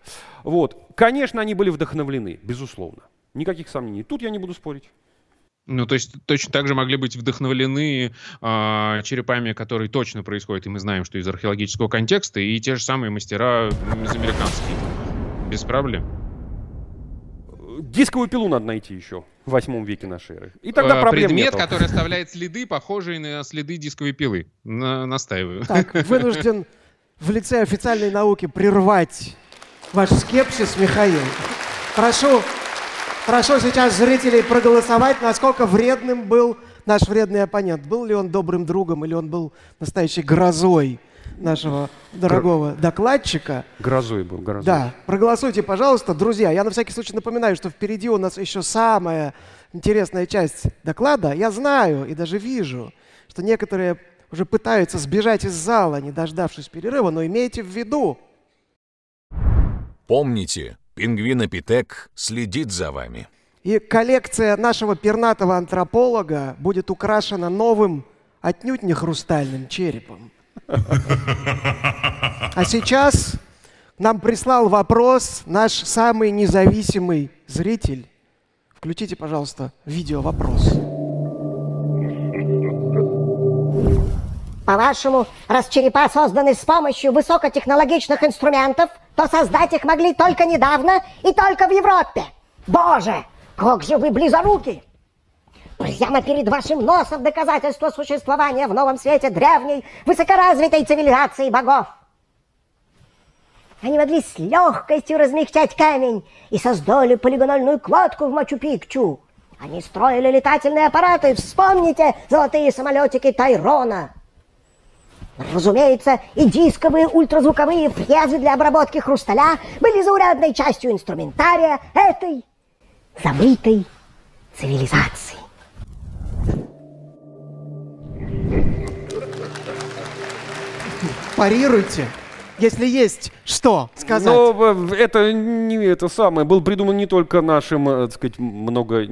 Вот. Конечно, они были вдохновлены, безусловно. Никаких сомнений. Тут я не буду спорить. Ну, то есть точно так же могли быть вдохновлены э, черепами, которые точно происходят, и мы знаем, что из археологического контекста, и те же самые мастера из американских. Без проблем. Дисковую пилу надо найти еще в восьмом веке нашей эры. И тогда Э, проблем Предмет, нету. который оставляет следы, похожие на следы дисковой пилы. На- настаиваю. Так, вынужден в лице официальной науки прервать ваш скепсис, Михаил. Прошу, прошу сейчас зрителей проголосовать, насколько вредным был наш вредный оппонент. Был ли он добрым другом или он был настоящей грозой нашего дорогого докладчика. Грозой был, грозой. Да, проголосуйте, пожалуйста, друзья. Я на всякий случай напоминаю, что впереди у нас еще самая интересная часть доклада. Я знаю и даже вижу, что некоторые уже пытаются сбежать из зала, не дождавшись перерыва, но имейте в виду, Помните, пингвинопитек следит за вами. и коллекция нашего пернатого антрополога будет украшена новым, отнюдь не хрустальным черепом. А сейчас нам прислал вопрос наш самый независимый зритель. Включите, пожалуйста, видео-вопрос. По-вашему, раз черепа созданы с помощью высокотехнологичных инструментов, то создать их могли только недавно и только в Европе. Боже, как же вы близоруки! Прямо перед вашим носом доказательство существования в новом свете древней, высокоразвитой цивилизации богов. Они могли с легкостью размягчать камень и создали полигональную кладку в Мачу-Пикчу. Они строили летательные аппараты, вспомните золотые самолетики Тайрона. Разумеется, и дисковые ультразвуковые фрезы для обработки хрусталя были заурядной частью инструментария этой забытой цивилизации. Парируйте, если есть что сказать. Но э, это не это самое. Был придуман не только нашим, э, так сказать, много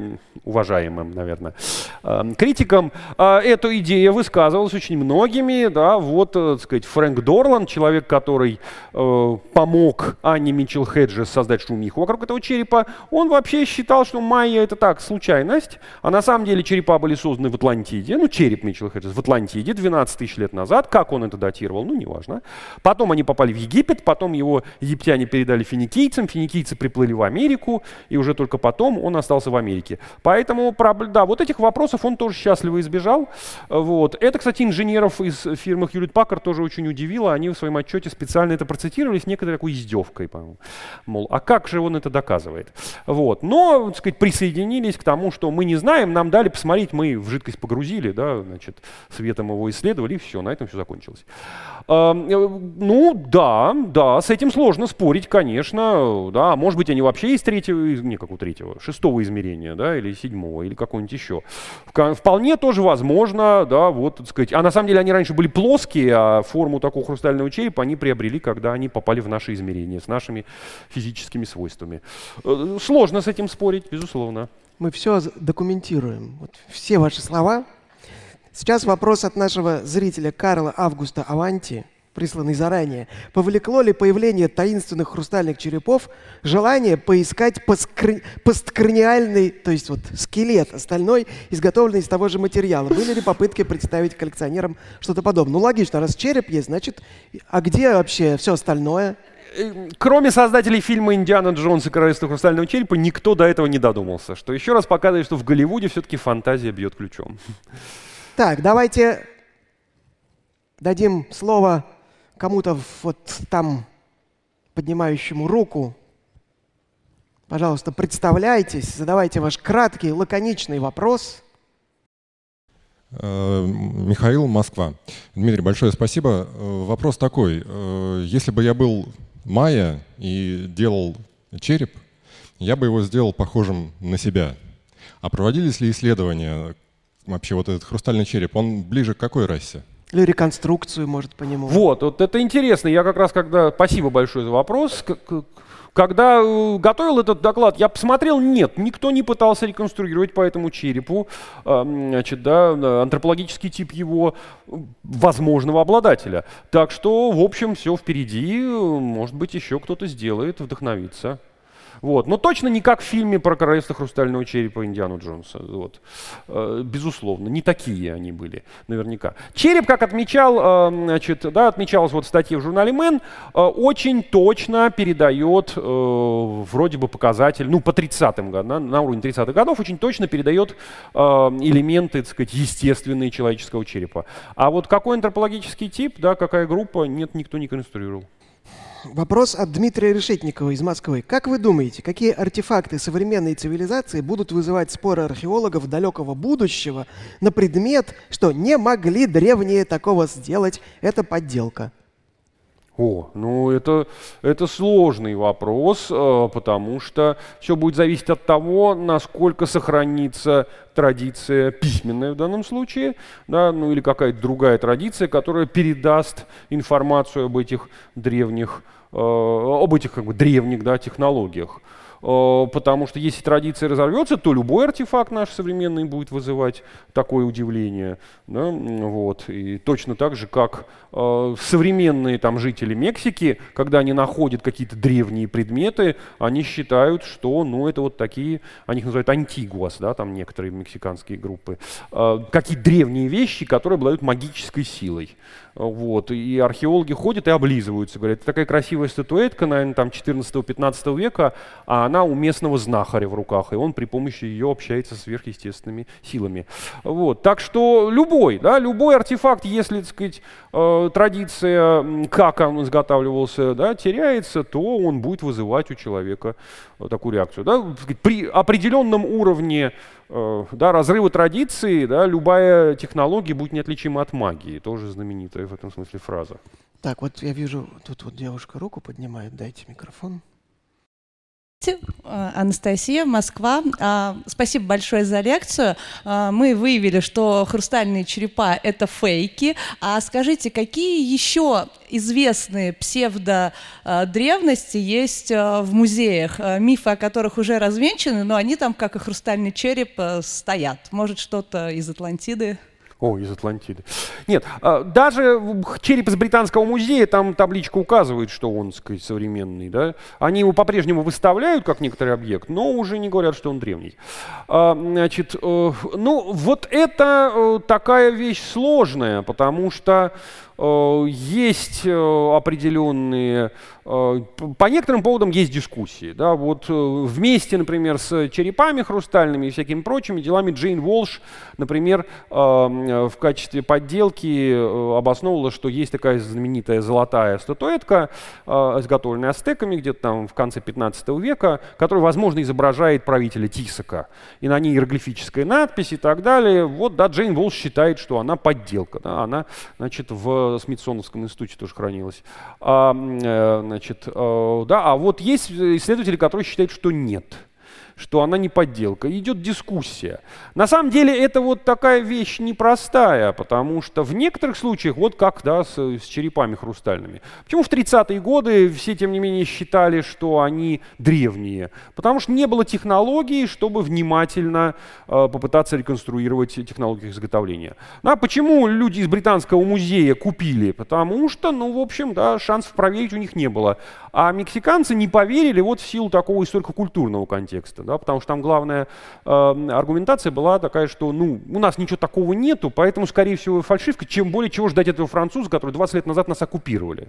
уважаемым, наверное, э, критикам. А Эта идея высказывалась очень многими. Да, вот, так сказать, Фрэнк Дорлан, человек, который помог Анне Митчелл Хеджес создать шумиху вокруг этого черепа, он вообще считал, что майя это так, случайность. А на самом деле черепа были созданы в Атлантиде. Ну, череп Митчелл Хеджес в Атлантиде 12 тысяч лет назад. Как он это датировал, ну, неважно. Потом они попали в Египет, потом его египтяне передали финикийцам, финикийцы приплыли в Америку, и уже только потом он остался в Америке. Поэтому, да, вот этих вопросов он тоже счастливо избежал. Вот. Это, кстати, инженеров из фирмы Hewlett Packard тоже очень удивило. Они в своем отчете специально это процитировали с некоторой такой издевкой, по-моему. Мол, а как же он это доказывает? Вот. Но, так сказать, присоединились к тому, что мы не знаем, нам дали посмотреть, мы в жидкость погрузили, да, значит, светом его исследовали, и все, на этом все закончилось. А, э, ну, да, да, с этим сложно спорить, конечно, да, может быть, они вообще из третьего, не какого третьего, шестого измерения, да, или седьмого, или какого-нибудь еще. Вполне тоже возможно, да, вот, так сказать, а на самом деле они раньше были плоские, а форму такого хрустального черепа они приобрели, когда они попали в наши измерения с нашими физическими свойствами. Э, Сложно с этим спорить, безусловно. Мы все документируем. Вот все ваши слова. Сейчас вопрос от нашего зрителя Карла Августа Аванти, присланный заранее. Повлекло ли появление таинственных хрустальных черепов желание поискать поскр- посткраниальный, то есть вот скелет остальной, изготовленный из того же материала? Были ли попытки представить коллекционерам что-то подобное? Ну, логично, раз череп есть, значит, а где вообще все остальное? Э, Кроме создателей фильма «Индиана Джонс и Королевство Хрустального Черепа», никто до этого не додумался. Что еще раз показывает, что в Голливуде все-таки фантазия бьет ключом. Так, давайте дадим слово кому-то вот там поднимающему руку. Пожалуйста, представляйтесь, задавайте ваш краткий, лаконичный вопрос. Э, Михаил, Москва. Дмитрий, большое спасибо. Э, Вопрос такой. Э, Если бы я был майя и делал череп, я бы его сделал похожим на себя. А проводились ли исследования вообще вот этот хрустальный череп? Он ближе к какой расе? Или реконструкцию, может, по нему. Вот, вот это интересно. Я как раз когда... Спасибо большое за вопрос. Когда э, готовил этот доклад, я посмотрел, нет, никто не пытался реконструировать по этому черепу значит, да, э, антропологический тип его возможного обладателя. Так что, в общем, все впереди. Может быть, еще кто-то сделает, вдохновится. Вот. Но точно не как в фильме про королевство хрустального черепа Индиану Джонса. Вот. Э, безусловно, не такие они были, наверняка. Череп, как отмечал, э, значит, да, отмечалось вот в статье в журнале Мэн, э, очень точно передает вроде бы показатель, ну, по 30-м годам, на, на уровне 30-х годов, очень точно передает элементы, так сказать, естественные человеческого черепа. А вот какой антропологический тип, да, какая группа, нет, никто не конструировал. Вопрос от Дмитрия Решетникова из Москвы. Как вы думаете, какие артефакты современной цивилизации будут вызывать споры археологов далекого будущего на предмет, что не могли древние такого сделать, это подделка? О, ну это, это сложный вопрос, э, потому что все будет зависеть от того, насколько сохранится традиция письменная в данном случае, да, ну или какая-то другая традиция, которая передаст информацию об этих древних, э, об этих как бы древних да, технологиях. Э, потому что если традиция разорвется, то любой артефакт наш современный будет вызывать такое удивление. Да? Вот. И точно так же, как э, современные там, жители Мексики, когда они находят какие-то древние предметы, они считают, что ну, это вот такие, они их называют антигуас, да, там некоторые мексиканские группы, э, какие древние вещи, которые обладают магической силой. Вот. И археологи ходят и облизываются, говорят, это такая красивая статуэтка, наверное, там 14-15 века, а она у местного знахаря в руках, и он при помощи ее общается с сверхъестественными силами. Вот. Так что любой, да, любой артефакт, если, так сказать, э, традиция, как он изготавливался, да, теряется, то он будет вызывать у человека такую реакцию. Да? При определенном уровне э, да, разрыва традиции да, любая технология будет неотличима от магии. Тоже знаменитая в этом смысле фраза. Так, вот я вижу, тут вот девушка руку поднимает, дайте микрофон. Э, Анастасия, Москва. А, спасибо большое за лекцию. А, мы выявили, что хрустальные черепа — это фейки. А скажите, какие еще известные псевдодревности есть э, в музеях? Э, мифы, о которых уже развенчаны, но они там, как и хрустальный череп, стоят. Может, что-то из Атлантиды? О, из Атлантиды. Нет, а, даже череп из Британского музея, там табличка указывает, что он, так сказать, современный. Да? Они его по-прежнему выставляют как некоторый объект, но уже не говорят, что он древний. А, значит, э, ну, вот это э, такая вещь сложная, потому что есть э, определенные, э, по некоторым поводам есть дискуссии. Да, вот вместе, например, с черепами хрустальными и всякими прочими делами Джейн Волш, например, в качестве подделки обосновывала, что есть такая знаменитая золотая статуэтка, изготовленная астеками где-то там в конце 15 века, которая, возможно, изображает правителя Тисака. И на ней иероглифическая надпись и так далее. Вот, да, Джейн Волш считает, что она подделка. Да, она, значит, в Смитсоновском институте тоже хранилось. А, э, значит, э, да, а вот есть исследователи, которые считают, что нет что она не подделка. Идет дискуссия. На самом деле это вот такая вещь непростая, потому что в некоторых случаях, вот как да, с, с черепами хрустальными. Почему в 30-е годы все, тем не менее, считали, что они древние? Потому что не было технологии, чтобы внимательно э, попытаться реконструировать технологию изготовления. А почему люди из Британского музея купили? Потому что, ну, в общем, да, шансов проверить у них не было. А мексиканцы не поверили вот в силу такого историко-культурного контекста да, потому что там главная э, аргументация была такая, что ну, у нас ничего такого нету, поэтому, скорее всего, фальшивка, чем более чего ждать этого француза, который 20 лет назад нас оккупировали.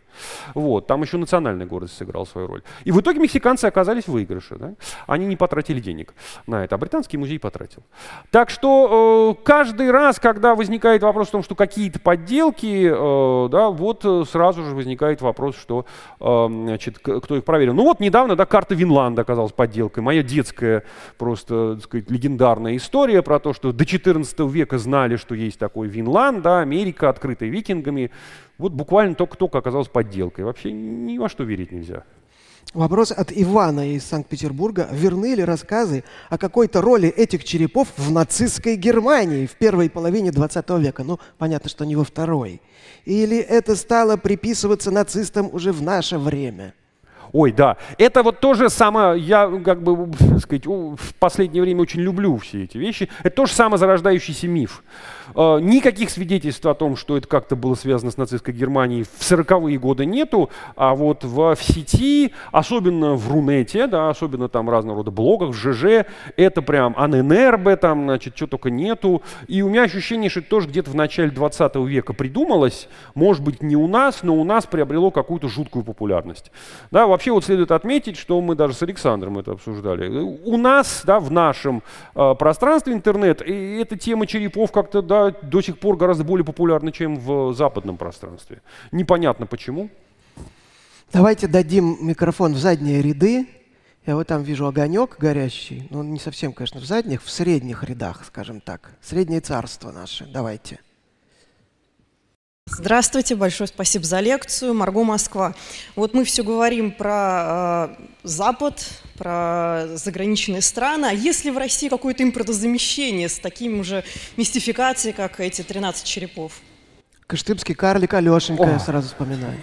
Вот, там еще национальная гордость сыграла свою роль. И в итоге мексиканцы оказались в выигрыше. Да? Они не потратили денег на это, а британский музей потратил. Так что э, каждый раз, когда возникает вопрос о том, что какие-то подделки, э, да, вот э, сразу же возникает вопрос, что э, значит, кто их проверил. Ну вот недавно да, карта Винланда оказалась подделкой. Моя детская великая, просто, так сказать, легендарная история про то, что до 14 века знали, что есть такой Винланд, да, Америка, открытая викингами. Вот буквально только-только оказалась подделкой. Вообще ни во что верить нельзя. Вопрос от Ивана из Санкт-Петербурга. Верны ли рассказы о какой-то роли этих черепов в нацистской Германии в первой половине 20 века? Ну, понятно, что не во второй. Или это стало приписываться нацистам уже в наше время? Ой, да. Это вот тоже самое, я как бы, сказать, в последнее время очень люблю все эти вещи. Это тоже самозарождающийся миф. Э, никаких свидетельств о том, что это как-то было связано с нацистской Германией в 40-е годы нету, а вот в, в сети, особенно в Рунете, да, особенно там разного рода блогах, в ЖЖ, это прям АННРБ, там, значит, что только нету. И у меня ощущение, что это тоже где-то в начале 20 века придумалось, может быть, не у нас, но у нас приобрело какую-то жуткую популярность. Да, вообще вот следует отметить, что мы даже с Александром это обсуждали. У нас, да, в нашем э, пространстве интернет, и эта тема черепов как-то, да, до сих пор гораздо более популярна, чем в западном пространстве. Непонятно почему. Давайте дадим микрофон в задние ряды. Я вот там вижу огонек горящий, но он не совсем, конечно, в задних, в средних рядах, скажем так. Среднее царство наше. Давайте. Здравствуйте, большое спасибо за лекцию. Марго Москва. Вот мы все говорим про э, Запад, про заграничные страны. А есть ли в России какое-то импортозамещение с такими же мистификацией, как эти 13 черепов? Кыштымский карлик Алешенька, О. я сразу вспоминаю.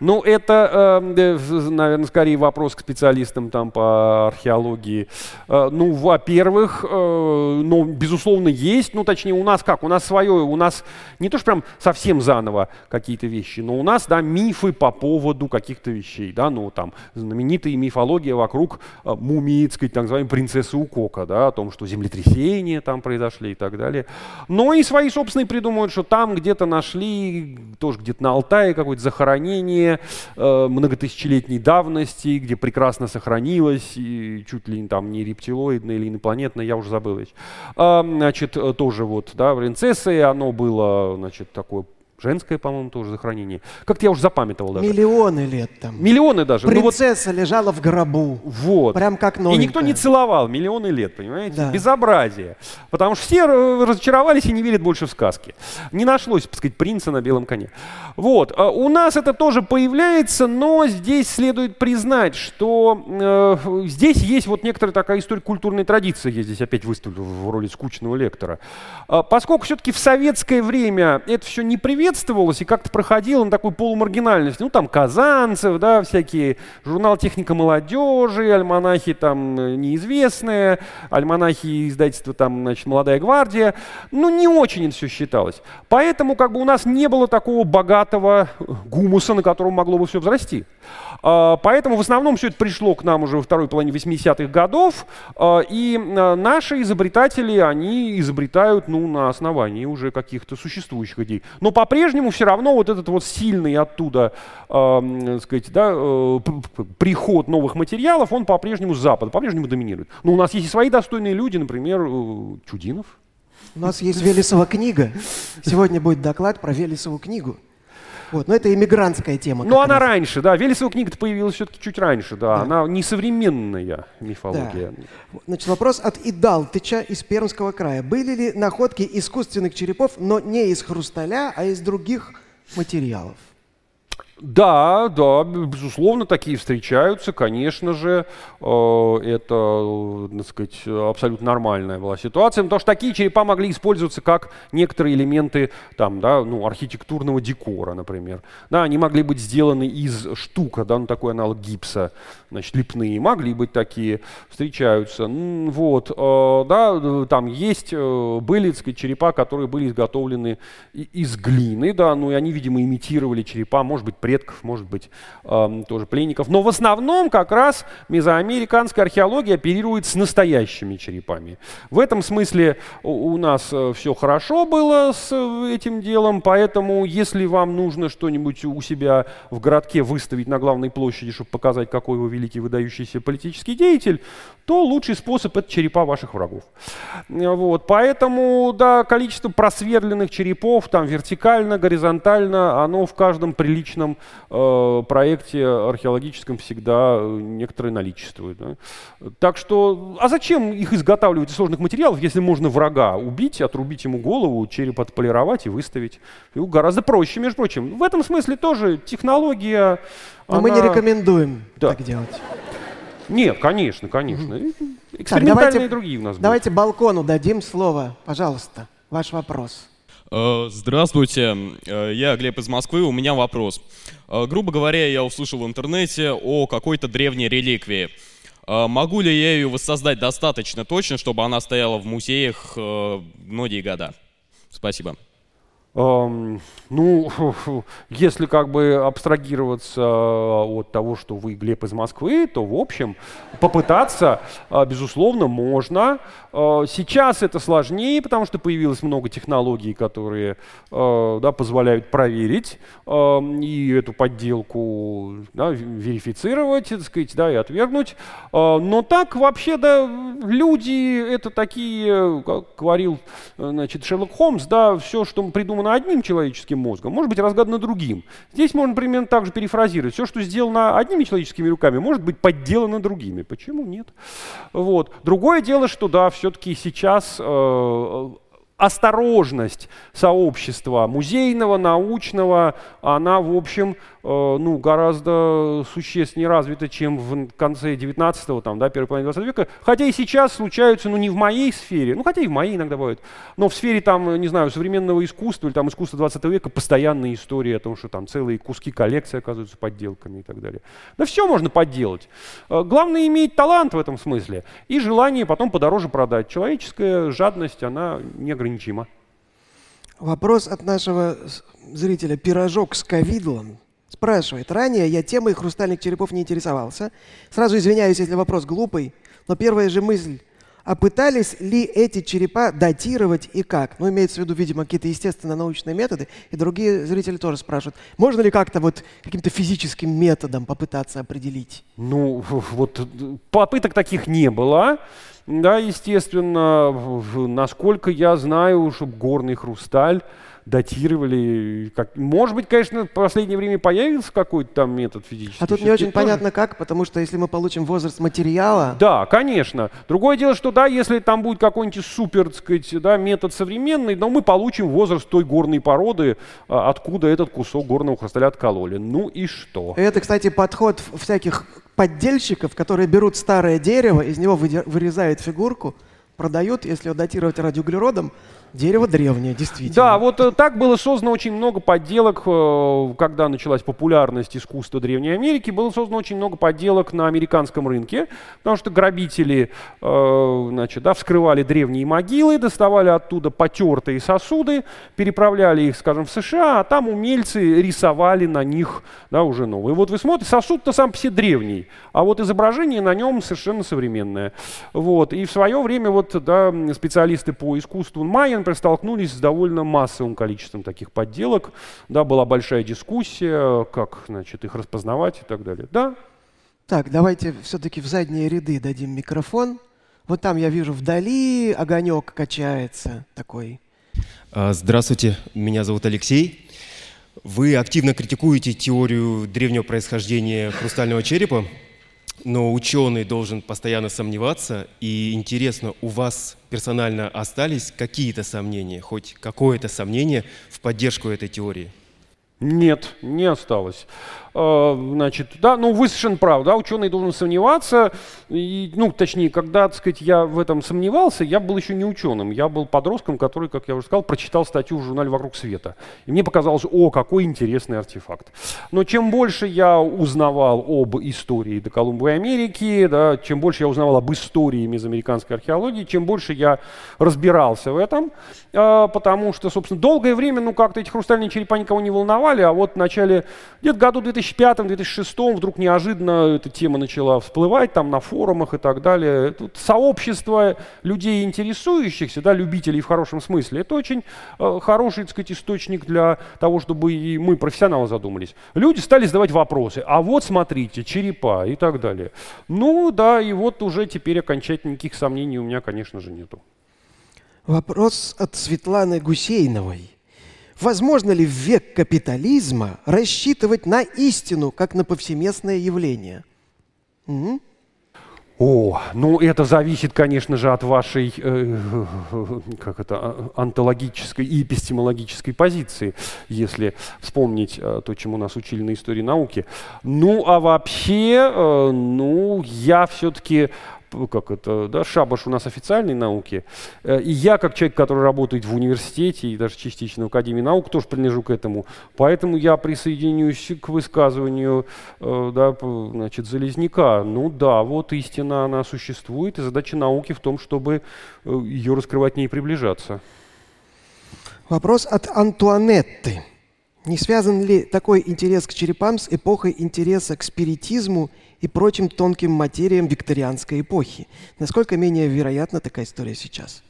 Ну, это, э, наверное, скорее вопрос к специалистам там по археологии. Э, ну, во-первых, э, ну, безусловно, есть, ну, точнее, у нас как, у нас свое, у нас не то, что прям совсем заново какие-то вещи, но у нас, да, мифы по поводу каких-то вещей, да, ну, там, знаменитая мифология вокруг мумии, так сказать, так называемой принцессы Укока, да, о том, что землетрясения там произошли и так далее. Но и свои собственные придумывают, что там где-то нашли, тоже где-то на Алтае какое-то захоронение э, многотысячелетней давности, где прекрасно сохранилось, и чуть ли там не рептилоидное или инопланетное, я уже забыл. А, значит, э, тоже вот, да, принцессы, оно было, значит, такое Женское, по-моему, тоже захоронение. Как-то я уже запамятовал даже. Миллионы лет там. Миллионы даже. Принцесса ну, вот... лежала в гробу. Вот. Прям как новенькая. И никто не целовал миллионы лет, понимаете? Да. Безобразие. Потому что все разочаровались и не верят больше в сказки. Не нашлось, так сказать, принца на белом коне. Вот. А у нас это тоже появляется, но здесь следует признать, что э, здесь есть вот некоторая такая история культурной традиции. Я здесь опять выступлю в роли скучного лектора. А, поскольку все-таки в советское время это все не привет приветствовалось и как-то проходило на такой полумаргинальность. Ну, там Казанцев, да, всякие, журнал «Техника молодежи», альманахи там э, неизвестные, альманахи издательства там, значит, «Молодая гвардия». Ну, не очень это все считалось. Поэтому как бы у нас не было такого богатого гумуса, на котором могло бы все взрасти. А, поэтому в основном все это пришло к нам уже во второй половине 80-х годов, а, и а, наши изобретатели, они изобретают ну, на основании уже каких-то существующих идей. Но по-прежнему все равно вот этот вот сильный оттуда, э, сказать, да, э, приход новых материалов, он по-прежнему с Запада, по-прежнему доминирует. Но у нас есть и свои достойные люди, например, э, Чудинов. У нас есть Велесова книга. Сегодня будет доклад про Велесову книгу. Вот, но это иммигрантская тема. Ну, она раз. раньше, да. Велесова книга-то появилась все-таки чуть раньше, да. да. Она несовременная мифология. Да. Значит, вопрос от Идалтыча из Пермского края. Были ли находки искусственных черепов, но не из хрусталя, а из других материалов? Да, да, безусловно, такие встречаются, конечно же, э, это, так сказать, абсолютно нормальная была ситуация, потому что такие черепа могли использоваться как некоторые элементы там, да, ну, архитектурного декора, например. Да, они могли быть сделаны из штука, да, ну, такой аналог гипса, значит, лепные могли быть такие, встречаются. Вот, э, да, там есть, э, были, так сказать, черепа, которые были изготовлены из глины, да, ну, и они, видимо, имитировали черепа, может быть, предков, может быть, э, тоже пленников. Но в основном как раз мезоамериканская археология оперирует с настоящими черепами. В этом смысле у, у нас э, все хорошо было с э, этим делом, поэтому если вам нужно что-нибудь у себя в городке выставить на главной площади, чтобы показать, какой вы великий выдающийся политический деятель, то лучший способ это черепа ваших врагов. Вот, поэтому, да, количество просверленных черепов там вертикально, горизонтально, оно в каждом приличном э, проекте археологическом всегда э, некоторые наличествует. Да? Так что, а зачем их изготавливать из сложных материалов, если можно врага убить, отрубить ему голову, череп отполировать и выставить? И гораздо проще, между прочим. В этом смысле тоже технология... Но она... мы не рекомендуем да. так делать. Нет, конечно, конечно. Экспериментальные так, давайте, другие у нас Давайте будут. балкону дадим слово. Пожалуйста, ваш вопрос. Э, здравствуйте, э, я Глеб из Москвы, у меня вопрос. Э, грубо говоря, я услышал в интернете о какой-то древней реликвии. Могу ли я ее воссоздать достаточно точно, чтобы она стояла в музеях многие года? Спасибо. Ну, если как бы абстрагироваться от того, что вы Глеб из Москвы, то, в общем, попытаться, э, безусловно, можно. Э, сейчас это сложнее, потому что появилось много технологий, которые э, да, позволяют проверить эм, и эту подделку да, верифицировать, так сказать, да, и отвергнуть. Но так вообще, да, люди это такие, как говорил значит, Шерлок Холмс, да, все, что придумано одним человеческим мозгом, может быть разгадано другим. Здесь можно примерно так же перефразировать. Все, что сделано одними человеческими руками, может быть подделано другими. Почему нет? Вот. Другое дело, что да, все-таки сейчас э, осторожность сообщества музейного, научного, она, в общем, э, ну, гораздо существеннее развита, чем в конце 19-го, там, да, первой половины 20 века. Хотя и сейчас случаются, ну, не в моей сфере, ну, хотя и в моей иногда бывают, но в сфере, там, не знаю, современного искусства или там искусства 20 века постоянные истории о том, что там целые куски коллекции оказываются подделками и так далее. Да все можно подделать. Э, главное иметь талант в этом смысле и желание потом подороже продать. Человеческая жадность, она не ограничена неограничимо. Вопрос от нашего зрителя «Пирожок с ковидлом» спрашивает. Ранее я темой хрустальных черепов не интересовался. Сразу извиняюсь, если вопрос глупый, но первая же мысль а пытались ли эти черепа датировать и как? Ну, имеется в виду, видимо, какие-то естественно-научные методы. И другие зрители тоже спрашивают, можно ли как-то вот каким-то физическим методом попытаться определить? Ну, вот попыток таких не было. Да, естественно, насколько я знаю, чтобы горный хрусталь датировали. Как... Может быть, конечно, в последнее время появился какой-то там метод физический. А тут не очень тоже... понятно как, потому что если мы получим возраст материала... Да, конечно. Другое дело, что да, если там будет какой-нибудь супер, так сказать, да, метод современный, но мы получим возраст той горной породы, а, откуда этот кусок горного хрусталя откололи. Ну и что? Это, кстати, подход всяких поддельщиков, которые берут старое дерево, из него вырезают фигурку, продают, если его датировать радиоуглеродом, Дерево древнее, действительно. Да, вот э, так было создано очень много подделок, э, когда началась популярность искусства Древней Америки, было создано очень много подделок на американском рынке, потому что грабители э, значит, да, вскрывали древние могилы, доставали оттуда потертые сосуды, переправляли их, скажем, в США, а там умельцы рисовали на них да, уже новые. Вот вы смотрите, сосуд-то сам по себе древний, а вот изображение на нем совершенно современное. Вот. И в свое время вот, да, специалисты по искусству майя например, столкнулись с довольно массовым количеством таких подделок. Да, была большая дискуссия, как значит, их распознавать и так далее. Да. Так, давайте все-таки в задние ряды дадим микрофон. Вот там я вижу вдали огонек качается такой. А, здравствуйте, меня зовут Алексей. Вы активно критикуете теорию древнего происхождения хрустального черепа но ученый должен постоянно сомневаться. И интересно, у вас персонально остались какие-то сомнения, хоть какое-то сомнение в поддержку этой теории? Нет, не осталось. А, значит, да, ну вы совершенно правы, да, ученый должен сомневаться, и, ну, точнее, когда, так сказать, я в этом сомневался, я был еще не ученым, я был подростком, который, как я уже сказал, прочитал статью в журнале «Вокруг света». И мне показалось, о, какой интересный артефакт. Но чем больше я узнавал об истории до Колумбовой Америки, да, чем больше я узнавал об истории мезоамериканской археологии, чем больше я разбирался в этом, а, потому что, собственно, долгое время, ну, как-то эти хрустальные черепа никого не волновали, а вот в начале, где-то году 2000 2005-2006 вдруг неожиданно эта тема начала всплывать там на форумах и так далее. Тут сообщество людей, интересующихся, да, любителей в хорошем смысле, это очень э, хороший, так сказать, источник для того, чтобы и мы, профессионалы, задумались. Люди стали задавать вопросы, а вот смотрите, черепа и так далее. Ну да, и вот уже теперь окончательно никаких сомнений у меня, конечно же, нету. Вопрос от Светланы Гусейновой. Возможно ли в век капитализма рассчитывать на истину, как на повсеместное явление? Угу. О, ну это зависит, конечно же, от вашей, э, как это, а, онтологической и эпистемологической позиции, если вспомнить э, то, чему нас учили на истории науки. Ну, а вообще, э, ну, я все-таки как это, да, шабаш у нас официальной науки. Э, и я, как человек, который работает в университете и даже частично в Академии наук, тоже принадлежу к этому. Поэтому я присоединюсь к высказыванию э, да, значит, Залезняка. Ну да, вот истина, она существует, и задача науки в том, чтобы э, ее раскрывать, не приближаться. Вопрос от Антуанетты. Не связан ли такой интерес к черепам с эпохой интереса к спиритизму и прочим тонким материям викторианской эпохи? Насколько менее вероятна такая история сейчас?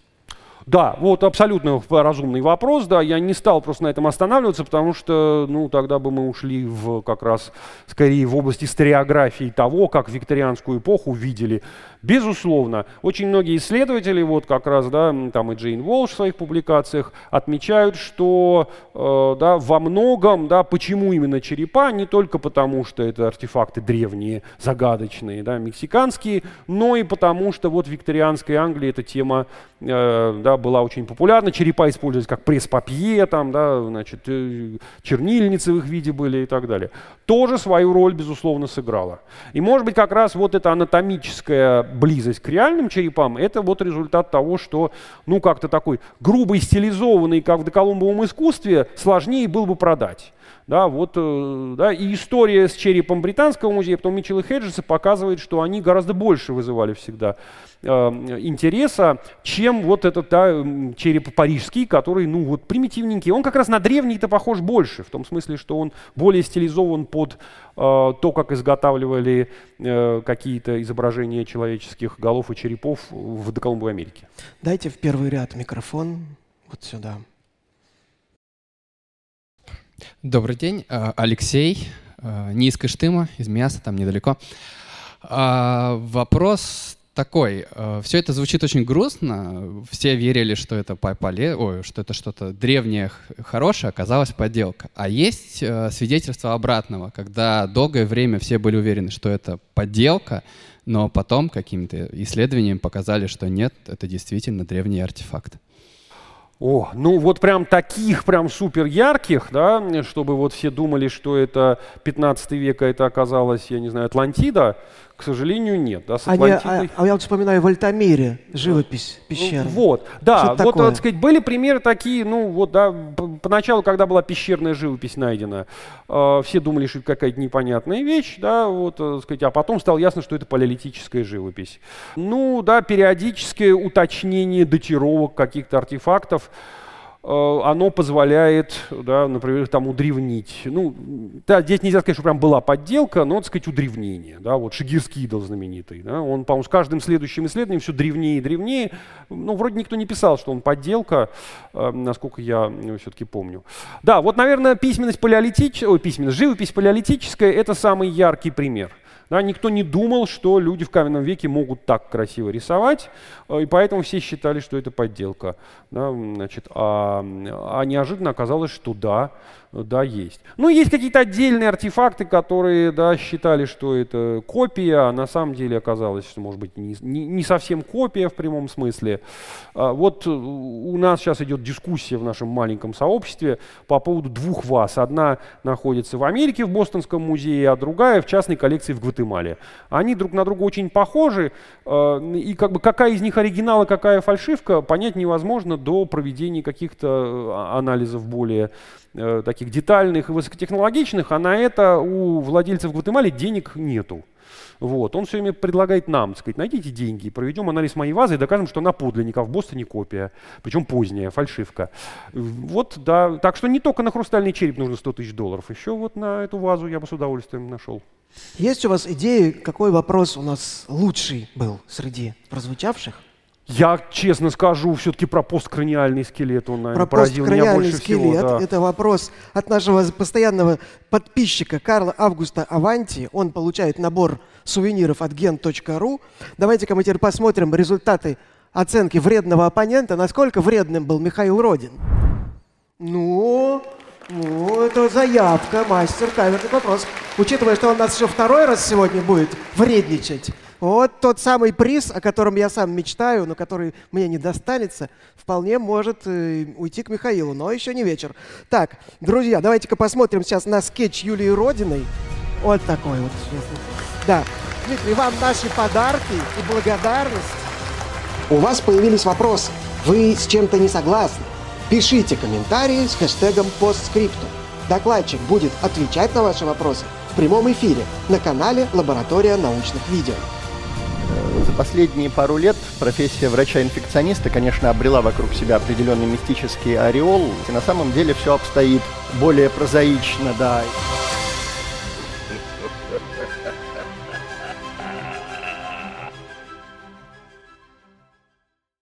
Да, вот абсолютно разумный вопрос, да, я не стал просто на этом останавливаться, потому что, ну, тогда бы мы ушли в как раз скорее в область историографии того, как викторианскую эпоху видели Безусловно, очень многие исследователи, вот как раз, да, там и Джейн Волш в своих публикациях отмечают, что э, да, во многом, да, почему именно черепа, не только потому, что это артефакты древние, загадочные, да, мексиканские, но и потому, что вот в викторианской Англии эта тема э, да, была очень популярна, черепа использовались как пресс-папье, там, да, значит, э, чернильницы в их виде были и так далее. Тоже свою роль, безусловно, сыграла. И может быть как раз вот эта анатомическая близость к реальным черепам, это вот результат того, что, ну, как-то такой грубый, стилизованный, как в доколумбовом искусстве, сложнее было бы продать. Да, вот, э, да, и история с черепом Британского музея, потом Митчелл и Хеджеса показывает, что они гораздо больше вызывали всегда э, интереса, чем вот этот да, череп парижский, который, ну, вот примитивненький. Он как раз на древний-то похож больше, в том смысле, что он более стилизован под э, то, как изготавливали э, какие-то изображения человеческих голов и черепов в доколумбовой Америке. Дайте в первый ряд микрофон вот сюда. Добрый день, а, Алексей, а, не из Кыштыма, из Мяса, там недалеко. А, вопрос такой. Все это звучит очень грустно. Все верили, что это поле, ой, что это что-то древнее, хорошее, оказалось подделка. А есть свидетельство обратного, когда долгое время все были уверены, что это подделка, но потом какими-то исследованиями показали, что нет, это действительно древний артефакт. О, ну вот прям таких прям супер ярких, да, чтобы вот все думали, что это 15 века, это оказалось, я не знаю, Атлантида, к сожалению, нет. Да, с а, не, а, а я вот вспоминаю в Альтамире живопись пещер. Вот, да, вот, такое? так сказать, были примеры такие, ну вот, да, поначалу, когда была пещерная живопись найдена, э, все думали, что это какая-то непонятная вещь, да, вот, э, так сказать, а потом стало ясно, что это палеолитическая живопись. Ну, да, периодическое уточнение датировок каких-то артефактов, оно позволяет, да, например, там удревнить. Ну, да, здесь нельзя сказать, что прям была подделка, но, так сказать, удревнение. Да, вот Шигирский идол знаменитый. Да, он, по-моему, с каждым следующим исследованием все древнее и древнее. Ну, вроде никто не писал, что он подделка, э, насколько я э, все-таки помню. Да, вот, наверное, письменность палеолитическая, ой, письменность, живопись палеолитическая – это самый яркий пример. Да, никто не думал, что люди в каменном веке могут так красиво рисовать, и поэтому все считали, что это подделка. Да, значит, а, а неожиданно оказалось, что да, да, есть. Ну, есть какие-то отдельные артефакты, которые, да, считали, что это копия, а на самом деле оказалось, что, может быть, не, не, не совсем копия в прямом смысле. А вот у нас сейчас идет дискуссия в нашем маленьком сообществе по поводу двух ваз. Одна находится в Америке, в Бостонском музее, а другая в частной коллекции в Гватемале. Они друг на друга очень похожи, а, и как бы какая из них оригинал и какая фальшивка, понять невозможно до проведения каких-то а, анализов более Э, таких детальных и высокотехнологичных, а на это у владельцев Гватемалы денег нету. Вот. Он все время предлагает нам, сказать, найдите деньги, проведем анализ моей вазы и докажем, что она подлинника, в Бостоне копия, причем поздняя, фальшивка. Вот, да, так что не только на хрустальный череп нужно 100 тысяч долларов, еще вот на эту вазу я бы с удовольствием нашел. Есть у вас идеи, какой вопрос у нас лучший был среди прозвучавших? Я честно скажу, все-таки про посткраниальный скелет он, наверное, про поразил меня больше скелет, всего. Да. Это вопрос от нашего постоянного подписчика Карла Августа Аванти. Он получает набор сувениров от gen.ru. Давайте-ка мы теперь посмотрим результаты оценки вредного оппонента. Насколько вредным был Михаил Родин? Ну, ну, это заявка, мастер, камерный вопрос. Учитывая, что он нас еще второй раз сегодня будет вредничать, вот тот самый приз, о котором я сам мечтаю, но который мне не достанется, вполне может э, уйти к Михаилу, но еще не вечер. Так, друзья, давайте-ка посмотрим сейчас на скетч Юлии Родиной. Вот такой вот. Да. Дмитрий, вам наши подарки и благодарность. У вас появились вопросы. Вы с чем-то не согласны? Пишите комментарии с хэштегом постскриптум. Докладчик будет отвечать на ваши вопросы в прямом эфире на канале «Лаборатория научных видео». За последние пару лет профессия врача-инфекциониста, конечно, обрела вокруг себя определенный мистический ореол. И на самом деле все обстоит более прозаично, да.